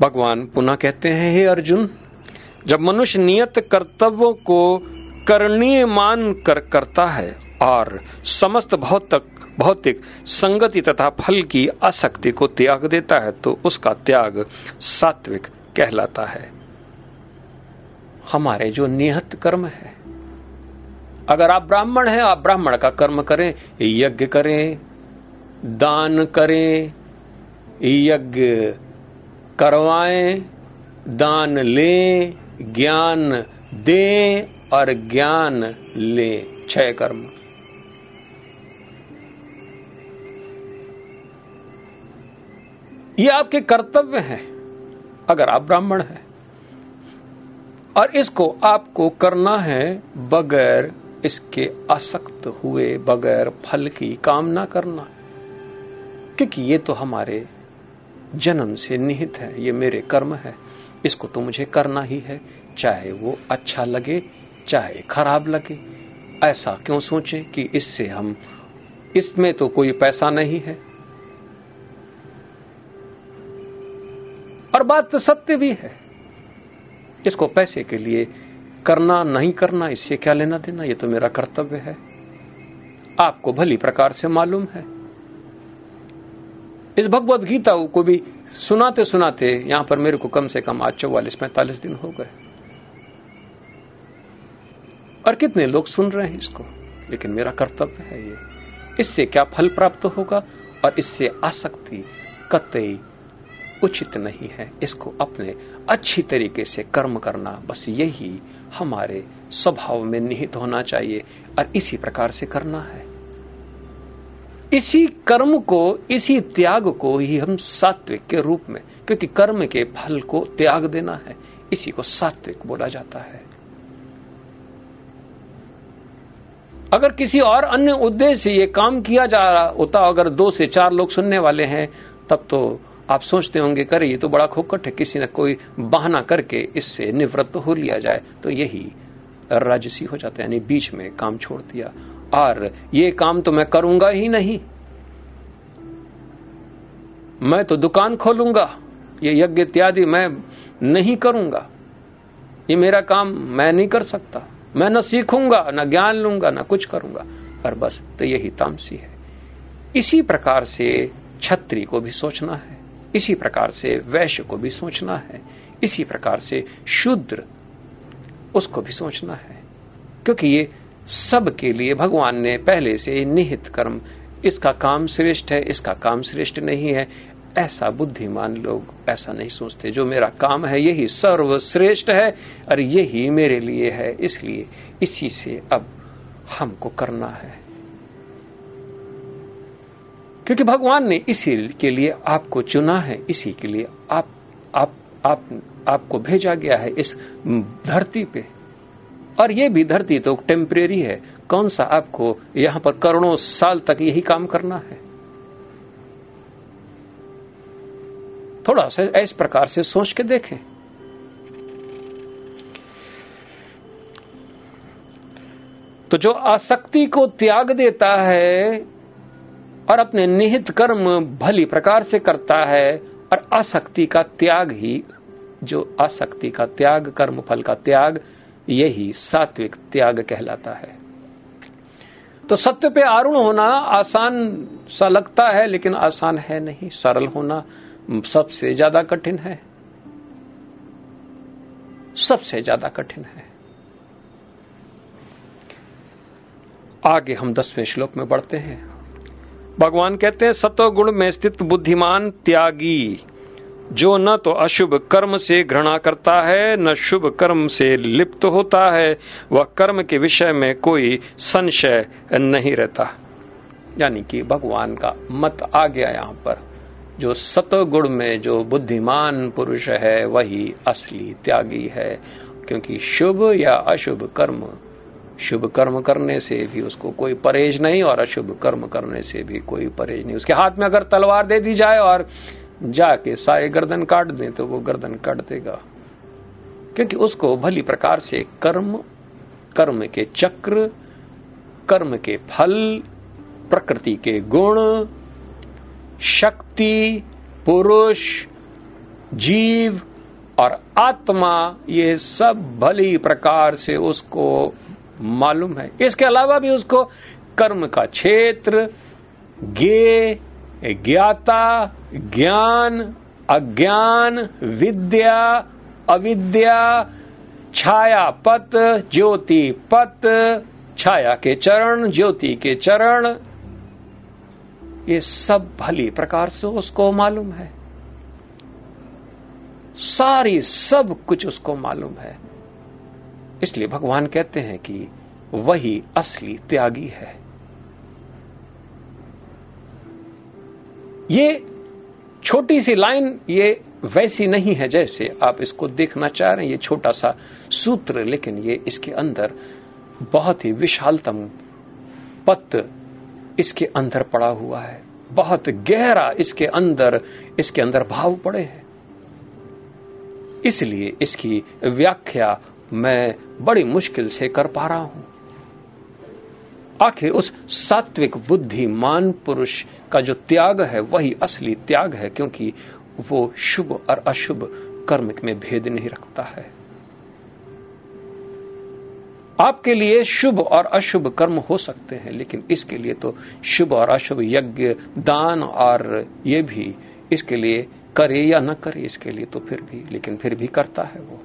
भगवान पुनः कहते हैं, हे अर्जुन, जब मनुष्य नियत कर्तव्यों को करणीय मान कर करता है और समस्त भौतिक भौतिक संगति तथा फल की आसक्ति को त्याग देता है तो उसका त्याग सात्विक कहलाता है। हमारे जो निहत कर्म है, अगर आप ब्राह्मण हैं, आप ब्राह्मण का कर्म करें, यज्ञ करें, दान करें, यज्ञ करवाएँ, दान लें, ज्ञान दें और ज्ञान लें, छह कर्म। ये आपके कर्तव्य हैं, अगर आप ब्राह्मण हैं। और इसको आपको करना है बगैर इसके आसक्त हुए, बगैर फल की कामना करना। क्योंकि ये तो हमारे जन्म से निहित है, ये मेरे कर्म है। इसको तो मुझे करना ही है, चाहे वो अच्छा लगे, चाहे खराब लगे। ऐसा क्यों सोचें कि इससे हम, इसमें तो कोई पैसा नहीं है। बात तो सत्य भी है। इसको पैसे के लिए करना, नहीं करना, इससे क्या लेना देना, ये तो मेरा कर्तव्य है। आपको भली प्रकार से मालूम है। इस भगवत गीता को भी सुनाते सुनाते, यहाँ पर मेरे को कम से कम आज चौवालीस, पैंतालीस दिन हो गए। और कितने लोग सुन रहे हैं इसको, लेकिन मेरा कर्तव्य है ये। इससे क्या फल प्राप्त होगा और इससे आसक्ति कतई उचित नहीं है। इसको अपने अच्छी तरीके से कर्म करना बस यही हमारे स्वभाव में निहित होना चाहिए और इसी प्रकार से करना है। इसी कर्म को, इसी त्याग को ही हम सात्विक के रूप में, क्योंकि कर्म के फल को त्याग देना है, इसी को सात्विक बोला जाता है। अगर किसी और अन्य उद्देश्य से ये काम किया जा रहा होता, अगर दो से चार लोग सुनने वाले हैं, तब तो आप सोचते होंगे, करे, ये तो बड़ा खोकट है, किसी ने कोई बहाना करके इससे निवृत्त हो लिया जाए। तो यही राजसी हो जाता है, यानी बीच में काम छोड़ दिया। और ये काम तो मैं करूँगा ही नहीं। मैं तो दुकान खोलूँगा, ये यज्ञ इत्यादि मैं नहीं करूँगा। ये मेरा काम मैं नहीं कर सकता। मैं न सीखूँगा, न ज्ञान लूँगा, न कुछ करूँगा। और बस तो यही तामसी है। इसी प्रकार से छत्री को भी सोचना है। इसी प्रकार से वैश्य को भी सोचना है। इसी प्रकार से शूद्र उसको भी सोचना है। क्योंकि ये सब के लिए भगवान ने पहले से निहित कर्म, इसका काम श्रेष्ठ है, इसका काम श्रेष्ठ नहीं है। ऐसा बुद्धिमान लोग ऐसा नहीं सोचते। जो मेरा काम है, यही सर्वश्रेष्ठ है और यही मेरे लिए है। इसलिए इसी से अब हमको करना है। क्योंकि भगवान ने इसी के लिए आपको चुना है, इसी के लिए आप आप आप, आपको भेजा गया है इस धरती पे। और ये भी धरती तो टेम्परेरी है। कौन सा आपको यहाँ पर करोड़ों साल तक यही काम करना है? थोड़ा सा इस प्रकार से सोच के देखें। तो जो आसक्ति को त्याग देता है और अपने निहित कर्म भली प्रकार से करता है और आसक्ति का त्याग ही, जो आसक्ति का त्याग कर्म फल का त्याग, यही सात्विक त्याग कहलाता है। तो सत्य पे आरूढ़ होना आसान सा लगता है, लेकिन आसान है नहीं। सरल होना सबसे ज़्यादा कठिन है। सबसे ज़्यादा कठिन है। आगे हम दसवें श्लोक में बढ़ते हैं। भगवान कहते हैं सतो गुण में स्थित बुद्धिमान त्यागी, जो न तो अशुभ कर्म से घृणा करता है, न शुभ कर्म से लिप्त होता है, वह कर्म के विषय में कोई संशय नहीं रहता। यानी कि भगवान का मत आ गया यहाँ पर। जो सतगुण में जो बुद्धिमान पुरुष है, वही असली त्यागी है, क्योंकि शुभ या अशुभ कर्म शुभ कर्म करने से भी उसको कोई परहेज नहीं और अशुभ कर्म करने से भी कोई परहेज नहीं। उसके हाथ में अगर तलवार दे दी जाए और जाके सारे गर्दन काट दें तो वो गर्दन काट देगा। क्योंकि उसको भली प्रकार से कर्म कर्म के चक्र, कर्म के फल, प्रकृति के गुण, शक्ति, पुरुष, जीव और आत्मा, ये सब भली प्रकार से उसको मालूम है। इसके अलावा भी उसको कर्म का क्षेत्र गे ज्ञाता, ज्ञान, अज्ञान, विद्या, अविद्या छाया पत ज्योति पत छाया के चरण, ज्योति के चरण, ये सब भली प्रकार से उसको मालूम है। सारी सब कुछ उसको मालूम है। इसलिए भगवान कहते हैं कि वही असली त्यागी है। ये छोटी सी लाइन ये वैसी नहीं है जैसे आप इसको देखना चाह रहे हैं। ये छोटा सा सूत्र, लेकिन ये इसके अंदर बहुत ही विशालतम पत इसके अंदर पड़ा हुआ है। बहुत गहरा इसके अंदर इसके अंदर भाव पड़े हैं। इसलिए इसकी व्याख्या मैं बड़ी मुश्किल से कर पा रहा हूँ। आखिर उस सात्विक बुद्धिमान पुरुष का जो त्याग है, वही असली त्याग है, क्योंकि वो शुभ और अशुभ कर्म में भेद नहीं रखता है। आपके लिए शुभ और अशुभ कर्म हो सकते हैं, लेकिन इसके लिए तो शुभ और अशुभ यज्ञ, दान और ये भी इसके लिए करे या न करे, इसके लिए तो फिर भी, लेकिन फिर भी करता है वो।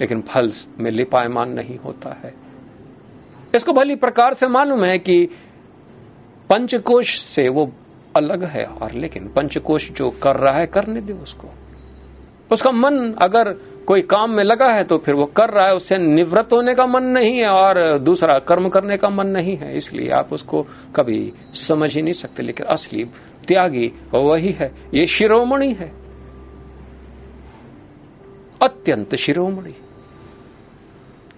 लेकिन फल में लिपायमान नहीं होता है। इसको भली प्रकार से मालूम है कि पंचकोश से वो अलग है और लेकिन पंचकोश जो कर रहा है, करने दे उसको। उसका मन अगर कोई काम में लगा है तो फिर वो कर रहा है, उससे निवृत्त होने का मन नहीं है और दूसरा कर्म करने का मन नहीं है। इसलिए आप उसको कभी समझ ही नहीं सकते, लेकिन असली त्यागी वही है, ये शिरोमणि है। अत्यंत शिरोमणि।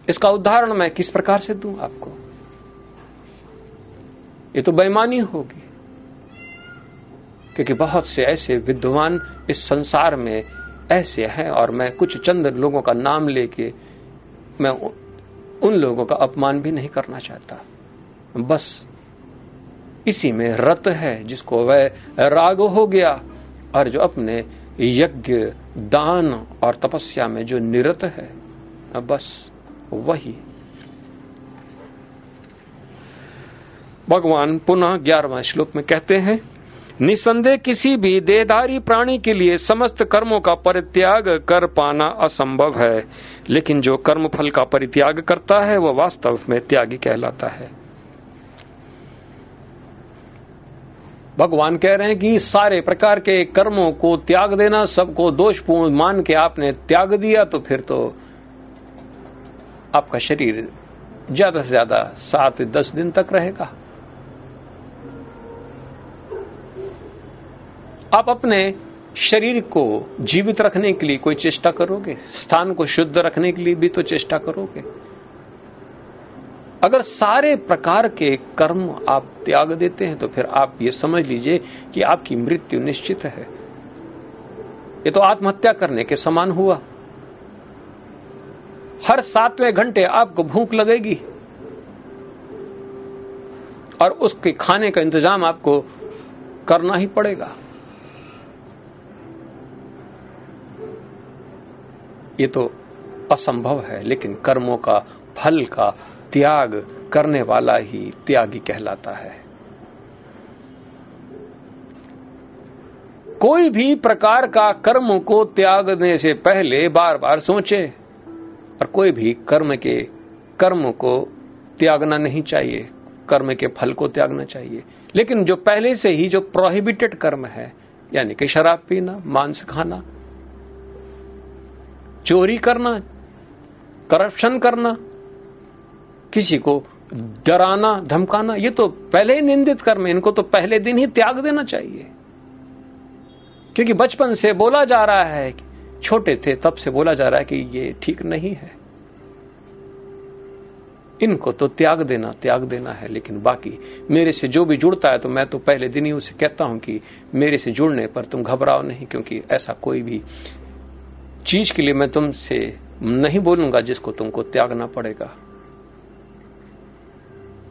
इसका उदाहरण मैं किस प्रकार से दूँ आपको? ये तो बेमानी होगी, क्योंकि बहुत से ऐसे विद्वान इस संसार में ऐसे हैं और मैं कुछ चंद लोगों का नाम लेके मैं उन लोगों का अपमान भी नहीं करना चाहता। बस इसी में रत है जिसको वह राग हो गया और जो अपने यज्ञ, दान और तपस्या में जो निरत है बस वही। भगवान पुनः ग्यारहवा श्लोक में कहते हैं, निसंदेह किसी भी देहधारी प्राणी के लिए समस्त कर्मों का परित्याग कर पाना असंभव है, लेकिन जो कर्म फल का परित्याग करता है, वह वास्तव में त्यागी कहलाता है। भगवान कह रहे हैं कि सारे प्रकार के कर्मों को त्याग देना, सबको दोषपूर्ण मान के आपने त्याग दिया तो फिर तो आपका शरीर ज़्यादा से ज़्यादा सात, दस दिन तक रहेगा। आप अपने शरीर को जीवित रखने के लिए कोई चेष्टा करोगे? स्थान को शुद्ध रखने के लिए भी तो चेष्टा करोगे। अगर सारे प्रकार के कर्म आप त्याग देते हैं तो फिर आप ये समझ लीजिए कि आपकी मृत्यु निश्चित है। ये तो आत्महत्या करने के समान हुआ। हर सातवें घंटे आपको भूख लगेगी। और उसके खाने का इंतज़ाम आपको करना ही पड़ेगा। ये तो असंभव है, लेकिन कर्मों का, फल का त्याग करने वाला ही त्यागी कहलाता है। कोई भी प्रकार का कर्म को त्यागने से पहले बार बार सोचे और कोई भी कर्म के, कर्म को त्यागना नहीं चाहिए, कर्म के फल को त्यागना चाहिए। लेकिन जो पहले से ही जो प्रोहिबिटेड कर्म है, यानी कि शराब पीना, मांस खाना, चोरी करना करप्शन करना किसी को डराना, धमकाना, ये तो पहले ही निंदित कर्म है इनको तो पहले दिन ही त्याग देना चाहिए। क्योंकि बचपन से बोला जा रहा है छोटे थे, तब से बोला जा रहा है कि ये ठीक नहीं है। इनको तो त्याग देना त्याग देना है, लेकिन बाकी, मेरे से जो भी जुड़ता है तो मैं तो पहले दिन ही उसे कहता हूँ कि मेरे से जुड़ने पर तुम घबराओ नहीं, क्योंकि ऐसा कोई भी चीज़ के लिए मैं तुमसे नहीं बोलूँगा जिसको तुमको त्यागना पड़ेगा।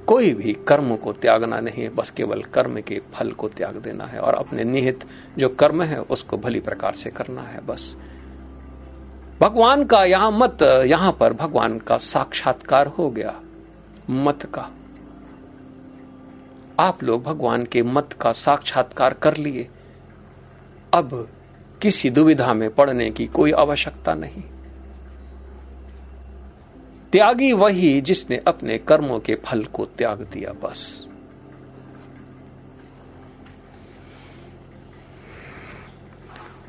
कोई भी कर्म को त्यागना नहीं है, बस केवल कर्म के फल को त्याग देना है और अपने निहित जो कर्म है, उसको भली प्रकार से करना है, बस। भगवान का यहाँ मत, यहाँ पर भगवान का साक्षात्कार हो गया, मत का। आप लोग भगवान के मत का साक्षात्कार कर लिए। अब किसी दुविधा में पड़ने की कोई आवश्यकता नहीं। त्यागी वही जिसने अपने कर्मों के फल को त्याग दिया बस।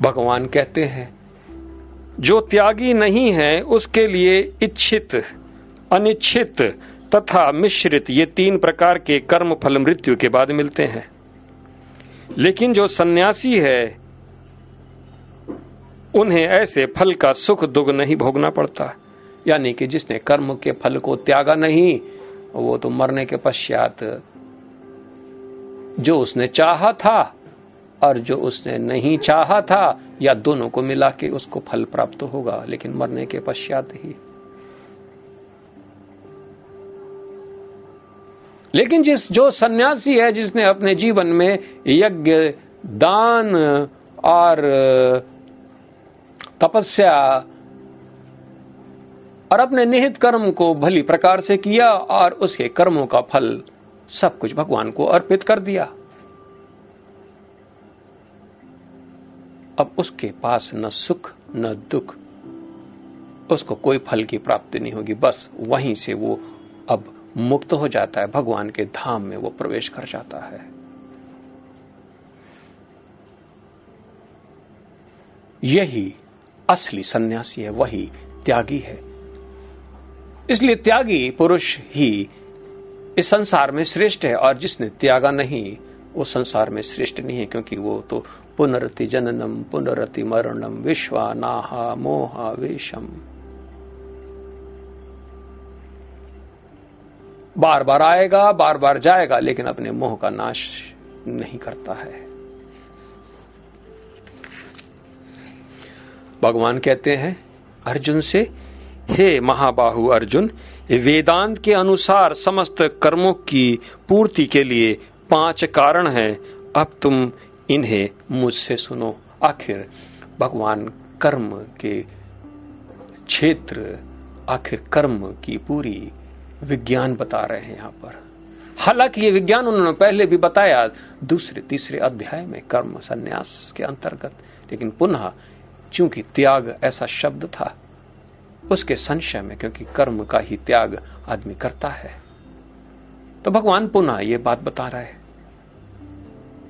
भगवान कहते हैं, जो त्यागी नहीं है, उसके लिए इच्छित, अनिच्छित तथा मिश्रित ये तीन प्रकार के कर्म फल मृत्यु के बाद मिलते हैं। लेकिन जो सन्यासी है, उन्हें ऐसे फल का सुख दुख नहीं भोगना पड़ता। यानी कि जिसने कर्म के फल को त्यागा नहीं, वो तो मरने के पश्चात जो उसने चाहा था और जो उसने नहीं चाहा था, या दोनों को मिला के उसको फल प्राप्त होगा, लेकिन मरने के पश्चात ही। लेकिन जिस, जो सन्यासी है, जिसने अपने जीवन में यज्ञ, दान और तपस्या और अपने निहित कर्म को भली प्रकार से किया और उसके कर्मों का फल सब कुछ भगवान को अर्पित कर दिया। अब उसके पास न सुख, न दुख, उसको कोई फल की प्राप्ति नहीं होगी, बस वहीं से वो अब मुक्त हो जाता है, भगवान के धाम में वो प्रवेश कर जाता है। यही असली सन्यासी है, वही त्यागी है। इसलिए त्यागी पुरुष ही इस संसार में श्रेष्ठ है और जिसने त्यागा नहीं, वो संसार में श्रेष्ठ नहीं है, क्योंकि वो तो पुनरति जननम, पुनरति मरणम विश्वा नाहा मोहा वेशम बार बार आएगा बार बार जाएगा, लेकिन अपने मोह का नाश नहीं करता है। भगवान कहते हैं, अर्जुन से हे महाबाहु अर्जुन, वेदांत के अनुसार समस्त कर्मों की पूर्ति के लिए पाँच कारण हैं। अब तुम इन्हें मुझसे सुनो। आखिर भगवान कर्म के क्षेत्र, आखिर कर्म की पूरी विज्ञान बता रहे हैं यहाँ पर। हालाँकि ये विज्ञान उन्होंने पहले भी बताया, दूसरे, तीसरे अध्याय में कर्म संन्यास के अंतर्गत, लेकिन पुनः, चूँकि त्याग ऐसा शब्द था उसके संशय में, क्योंकि कर्म का ही त्याग आदमी करता है। तो भगवान पुनः ये बात बता रहा है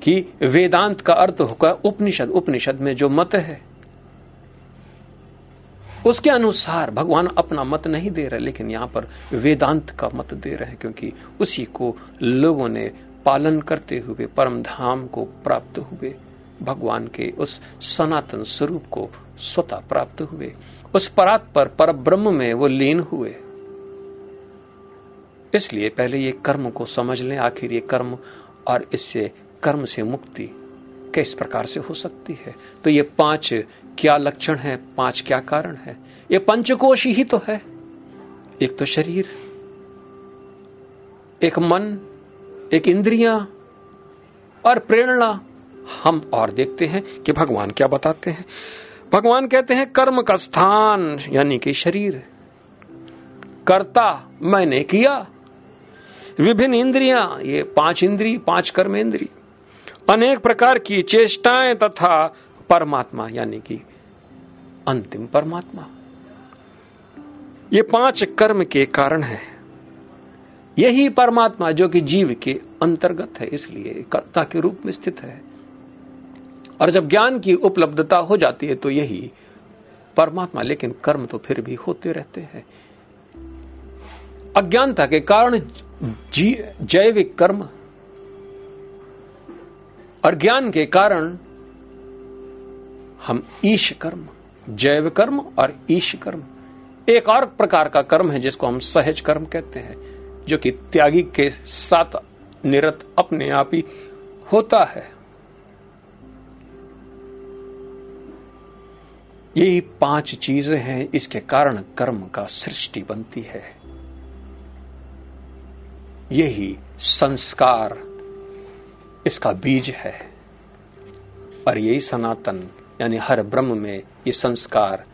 कि वेदांत का अर्थ होगा उपनिषद। उपनिषद में जो मत है, उसके अनुसार भगवान अपना मत नहीं दे रहे, लेकिन यहाँ पर वेदांत का मत दे रहे हैं, क्योंकि उसी को लोगों ने पालन करते हुए परम धाम को प्राप्त हुए भगवान के उस सनातन स्वरूप को स्वतः प्राप्त हुए। उस परात पर पर ब्रह्म में वो लीन हुए। इसलिए पहले ये कर्म को समझ लें, आखिर ये कर्म और इससे कर्म से मुक्ति किस प्रकार से हो सकती है? तो ये पाँच क्या लक्षण है, पाँच क्या कारण है? ये पंचकोश ही तो है। एक तो शरीर, एक मन, एक इंद्रियाँ और प्रेरणा। हम और देखते हैं कि भगवान क्या बताते हैं। भगवान कहते हैं, कर्म का स्थान, यानी कि शरीर। कर्ता मैंने किया। विभिन्न इंद्रियाँ, ये पाँच इंद्री, पाँच कर्म इंद्री अनेक प्रकार की चेष्टाएँ तथा परमात्मा, यानी कि अंतिम परमात्मा। ये पाँच कर्म के कारण है। यही परमात्मा जो कि जीव के अंतर्गत है, इसलिए कर्ता के रूप में स्थित है। और जब ज्ञान की उपलब्धता हो जाती है तो यही परमात्मा, लेकिन कर्म तो फिर भी होते रहते हैं। अज्ञानता के कारण जैविक कर्म और ज्ञान के कारण हम ईश कर्म, जैव कर्म और ईश कर्म, एक और प्रकार का कर्म है जिसको हम सहज कर्म कहते हैं, जो कि त्यागी के साथ निरत अपने आप ही होता है। यही पाँच चीज़ें हैं, इसके कारण कर्म का सृष्टि बनती है। यही संस्कार, इसका बीज है। और यही सनातन, यानी हर ब्रह्म में ये संस्कार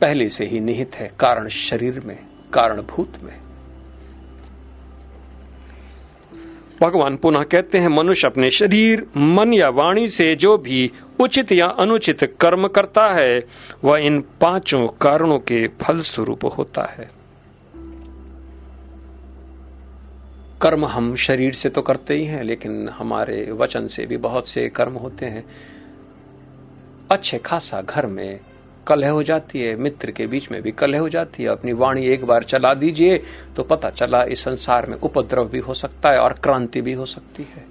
पहले से ही निहित है, कारण शरीर में कारणभूत में। भगवान पुनः कहते हैं, मनुष्य अपने शरीर, मन या वाणी से जो भी उचित या अनुचित कर्म करता है, वह इन पाँचों कारणों के फल स्वरूप होता है। कर्म हम शरीर से तो करते ही हैं, लेकिन हमारे वचन से भी बहुत से कर्म होते हैं। अच्छे खासा घर में कलह हो जाती है, मित्र के बीच में भी कलह हो जाती है। अपनी वाणी एक बार चला दीजिए तो पता चला इस संसार में उपद्रव भी हो सकता है और क्रांति भी हो सकती है।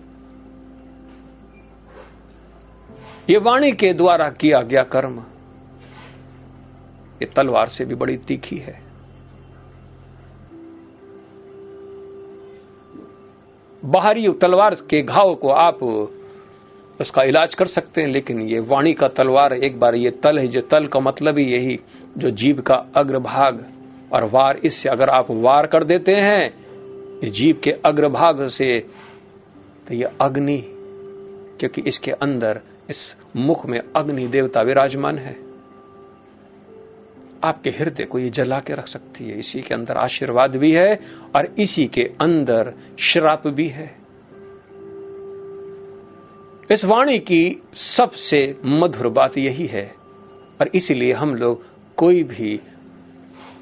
ये वाणी के द्वारा किया गया कर्म, ये तलवार से भी बड़ी तीखी है। बाहरी तलवार के घाव को आप उसका इलाज कर सकते हैं, लेकिन ये वाणी का तलवार, एक बार ये तल है जो तल का मतलब ही यही, जो जीव का अग्रभाग और वार, इससे अगर आप वार कर देते हैं जीव के अग्रभाग से तो ये अग्नि, क्योंकि इसके अंदर, इस मुख में अग्नि देवता विराजमान है। आपके हृदय को ये जला के रख सकती है, इसी के अंदर आशीर्वाद भी है, और इसी के अंदर श्राप भी है। इस वाणी की सबसे मधुर बात यही है और इसीलिए हम लोग कोई भी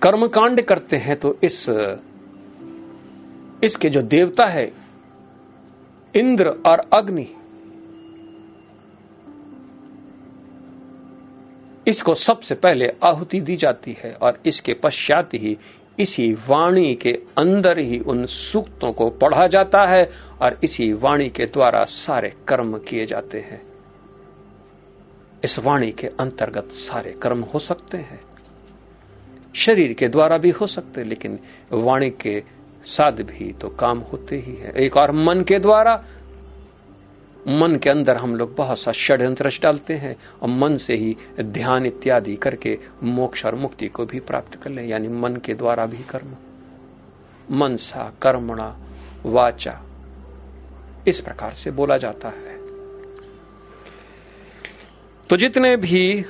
कर्मकांड करते हैं तो इस, इसके जो देवता है, इंद्र और अग्नि, इसको सबसे पहले आहुति दी जाती है और इसके पश्चात ही इसी वाणी के अंदर ही उन सूक्तों को पढ़ा जाता है और इसी वाणी के द्वारा सारे कर्म किए जाते हैं। इस वाणी के अंतर्गत सारे कर्म हो सकते हैं। शरीर के द्वारा भी हो सकते हैं, लेकिन वाणी के साथ भी तो काम होते ही है। एक और मन के द्वारा मन के अंदर हम लोग बहुत सा षड्यंत्र डालते हैं और मन से ही ध्यान इत्यादि करके मोक्ष और मुक्ति को भी प्राप्त कर ले, यानी मन के द्वारा भी कर्म। मनसा, कर्मणा, वाचा, इस प्रकार से बोला जाता है। तो जितने भी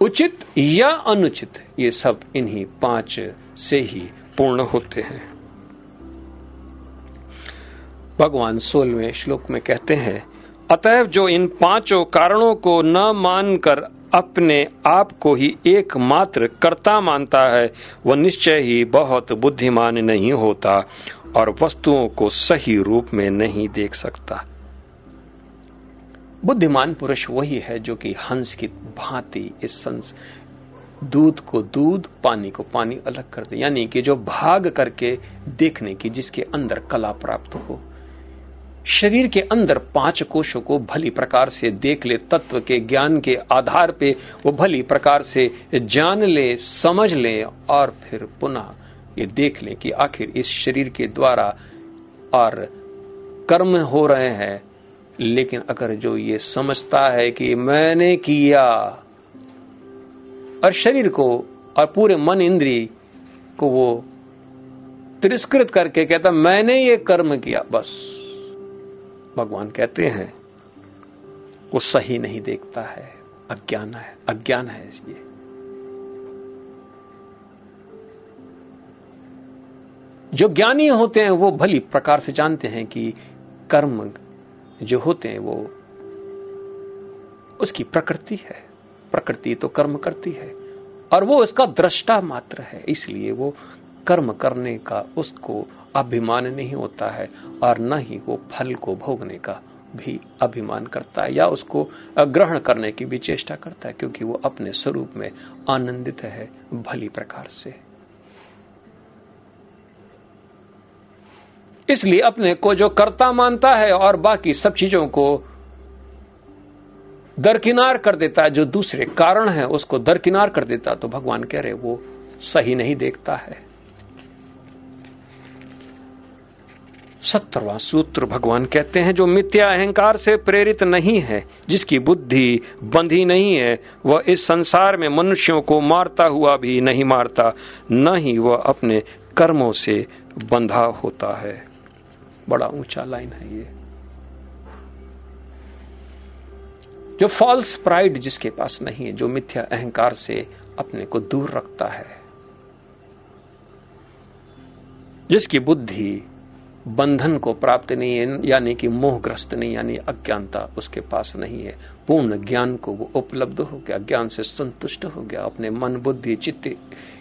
उचित या अनुचित, ये सब इन्हीं पाँच से ही पूर्ण होते हैं। भगवान सोलवें श्लोक में कहते हैं, अतएव जो इन पाँचों कारणों को न मानकर अपने आप को ही एकमात्र कर्ता मानता है, वह निश्चय ही बहुत बुद्धिमान नहीं होता और वस्तुओं को सही रूप में नहीं देख सकता। बुद्धिमान पुरुष वही है जो कि हंस की भांति इस संस, दूध को दूध, पानी को पानी अलग कर दे, यानी कि जो भाग करके देखने की, जिसके अंदर कला प्राप्त हो। शरीर के अंदर पाँच कोशों को भली प्रकार से देख ले, तत्व के ज्ञान के आधार पे वो भली प्रकार से जान ले, समझ ले और फिर पुनः ये देख ले कि आखिर इस शरीर के द्वारा और कर्म हो रहे हैं। लेकिन अगर जो ये समझता है कि मैंने किया और शरीर को और पूरे मन इंद्री को वो तिरस्कृत करके कहता, मैंने ये कर्म किया, बस। भगवान कहते हैं, वो सही नहीं देखता है, अज्ञान है अज्ञान है ये जो ज्ञानी होते हैं, वो भली प्रकार से जानते हैं कि कर्म जो होते हैं, वो उसकी प्रकृति है। प्रकृति तो कर्म करती है, और वो उसका दृष्टा मात्र है, इसलिए वो कर्म करने का उसको अभिमान नहीं होता है और न ही वो फल को भोगने का भी अभिमान करता है या उसको ग्रहण करने की भी चेष्टा करता है, क्योंकि वो अपने स्वरूप में आनंदित है भली प्रकार से। इसलिए अपने को जो कर्ता मानता है और बाकी सब चीज़ों को दरकिनार कर देता है, जो दूसरे कारण है उसको दरकिनार कर देता तो भगवान कह रहे वो सही नहीं देखता है। सत्तरवा सूत्र भगवान कहते हैं, जो मिथ्या अहंकार से प्रेरित नहीं है, जिसकी बुद्धि बंधी नहीं है, वह इस संसार में मनुष्यों को मारता हुआ भी नहीं मारता, न ही वह अपने कर्मों से बंधा होता है। बड़ा ऊँचा लाइन है ये। जो फॉल्स प्राइड जिसके पास नहीं है, जो मिथ्या अहंकार से अपने को दूर रखता है, जिसकी बुद्धि बंधन को प्राप्त नहीं है, यानी कि मोहग्रस्त नहीं, यानी अज्ञानता उसके पास नहीं है। पूर्ण ज्ञान को वो उपलब्ध हो गया, ज्ञान से संतुष्ट हो गया, अपने मन, बुद्धि, चित्त,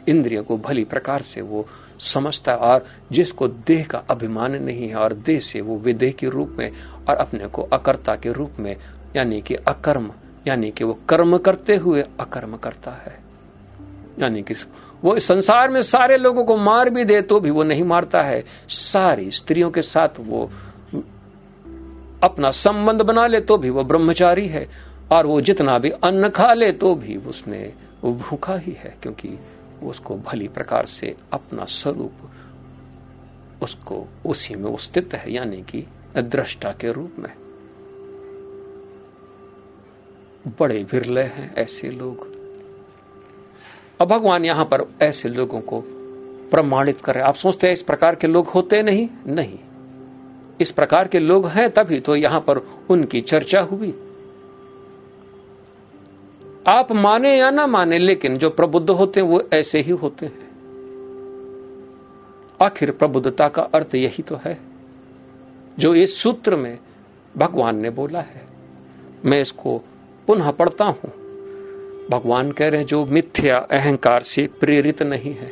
इंद्रिय को भली प्रकार से वो समझता है, और जिसको देह का अभिमान नहीं है, और देह से वो विदेह के रूप में, और अपने को अकर्ता के रूप में, यानी कि अकर्म, यानी कि वो कर्म करते हुए अकर्म करता है। यानी कि वो संसार में सारे लोगों को मार भी दे तो भी वो नहीं मारता है। सारी स्त्रियों के साथ वो अपना संबंध बना ले तो भी वो ब्रह्मचारी है, और वो जितना भी अन्न खा ले तो भी उसने भूखा ही है, क्योंकि उसको भली प्रकार से अपना स्वरूप उसको उसी में स्थित है, यानी कि दृष्टा के रूप में। बड़े विरले हैं ऐसे लोग। अब भगवान यहाँ पर ऐसे लोगों को प्रमाणित कर रहे आप सोचते हैं, इस प्रकार के लोग होते नहीं? नहीं। इस प्रकार के लोग हैं तभी तो यहाँ पर उनकी चर्चा हुई। आप माने या ना माने, लेकिन जो प्रबुद्ध होते हैं, वो ऐसे ही होते हैं। आखिर प्रबुद्धता का अर्थ यही तो है। जो इस सूत्र में भगवान ने बोला है, मैं इसको पुनः पढ़ता हूँ। भगवान कह रहे हैं, जो मिथ्या अहंकार से प्रेरित नहीं है,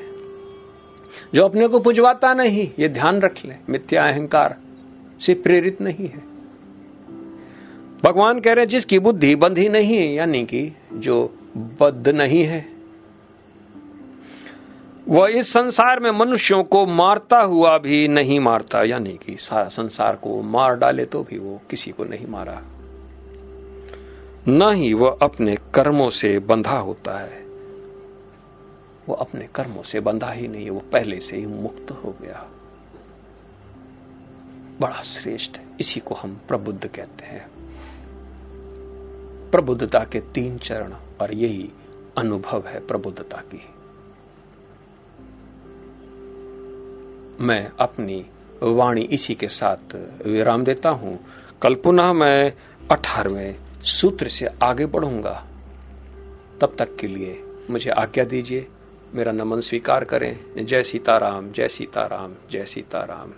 जो अपने को पुजवाता नहीं, ये ध्यान रख ले, मिथ्या अहंकार से प्रेरित नहीं है। भगवान कह रहे हैं, जिसकी बुद्धि बंधी नहीं है, यानी कि जो बद्ध नहीं है, वह इस संसार में मनुष्यों को मारता हुआ भी नहीं मारता, यानी कि सारा संसार को मार डाले तो भी वो किसी को नहीं मारा। न ही वह अपने कर्मों से बंधा होता है। वो अपने कर्मों से बंधा ही नहीं है वो पहले से ही मुक्त हो गया। बड़ा श्रेष्ठ इसी को हम प्रबुद्ध कहते हैं। प्रबुद्धता के तीन चरण, और यही अनुभव है प्रबुद्धता की। मैं अपनी वाणी इसी के साथ विराम देता हूँ। कल पुनः मैं अठारहवें सूत्र से आगे बढ़ूँगा, तब तक के लिए मुझे आज्ञा दीजिए, मेरा नमन स्वीकार करें। जय सीताराम जय सीताराम जय सीताराम।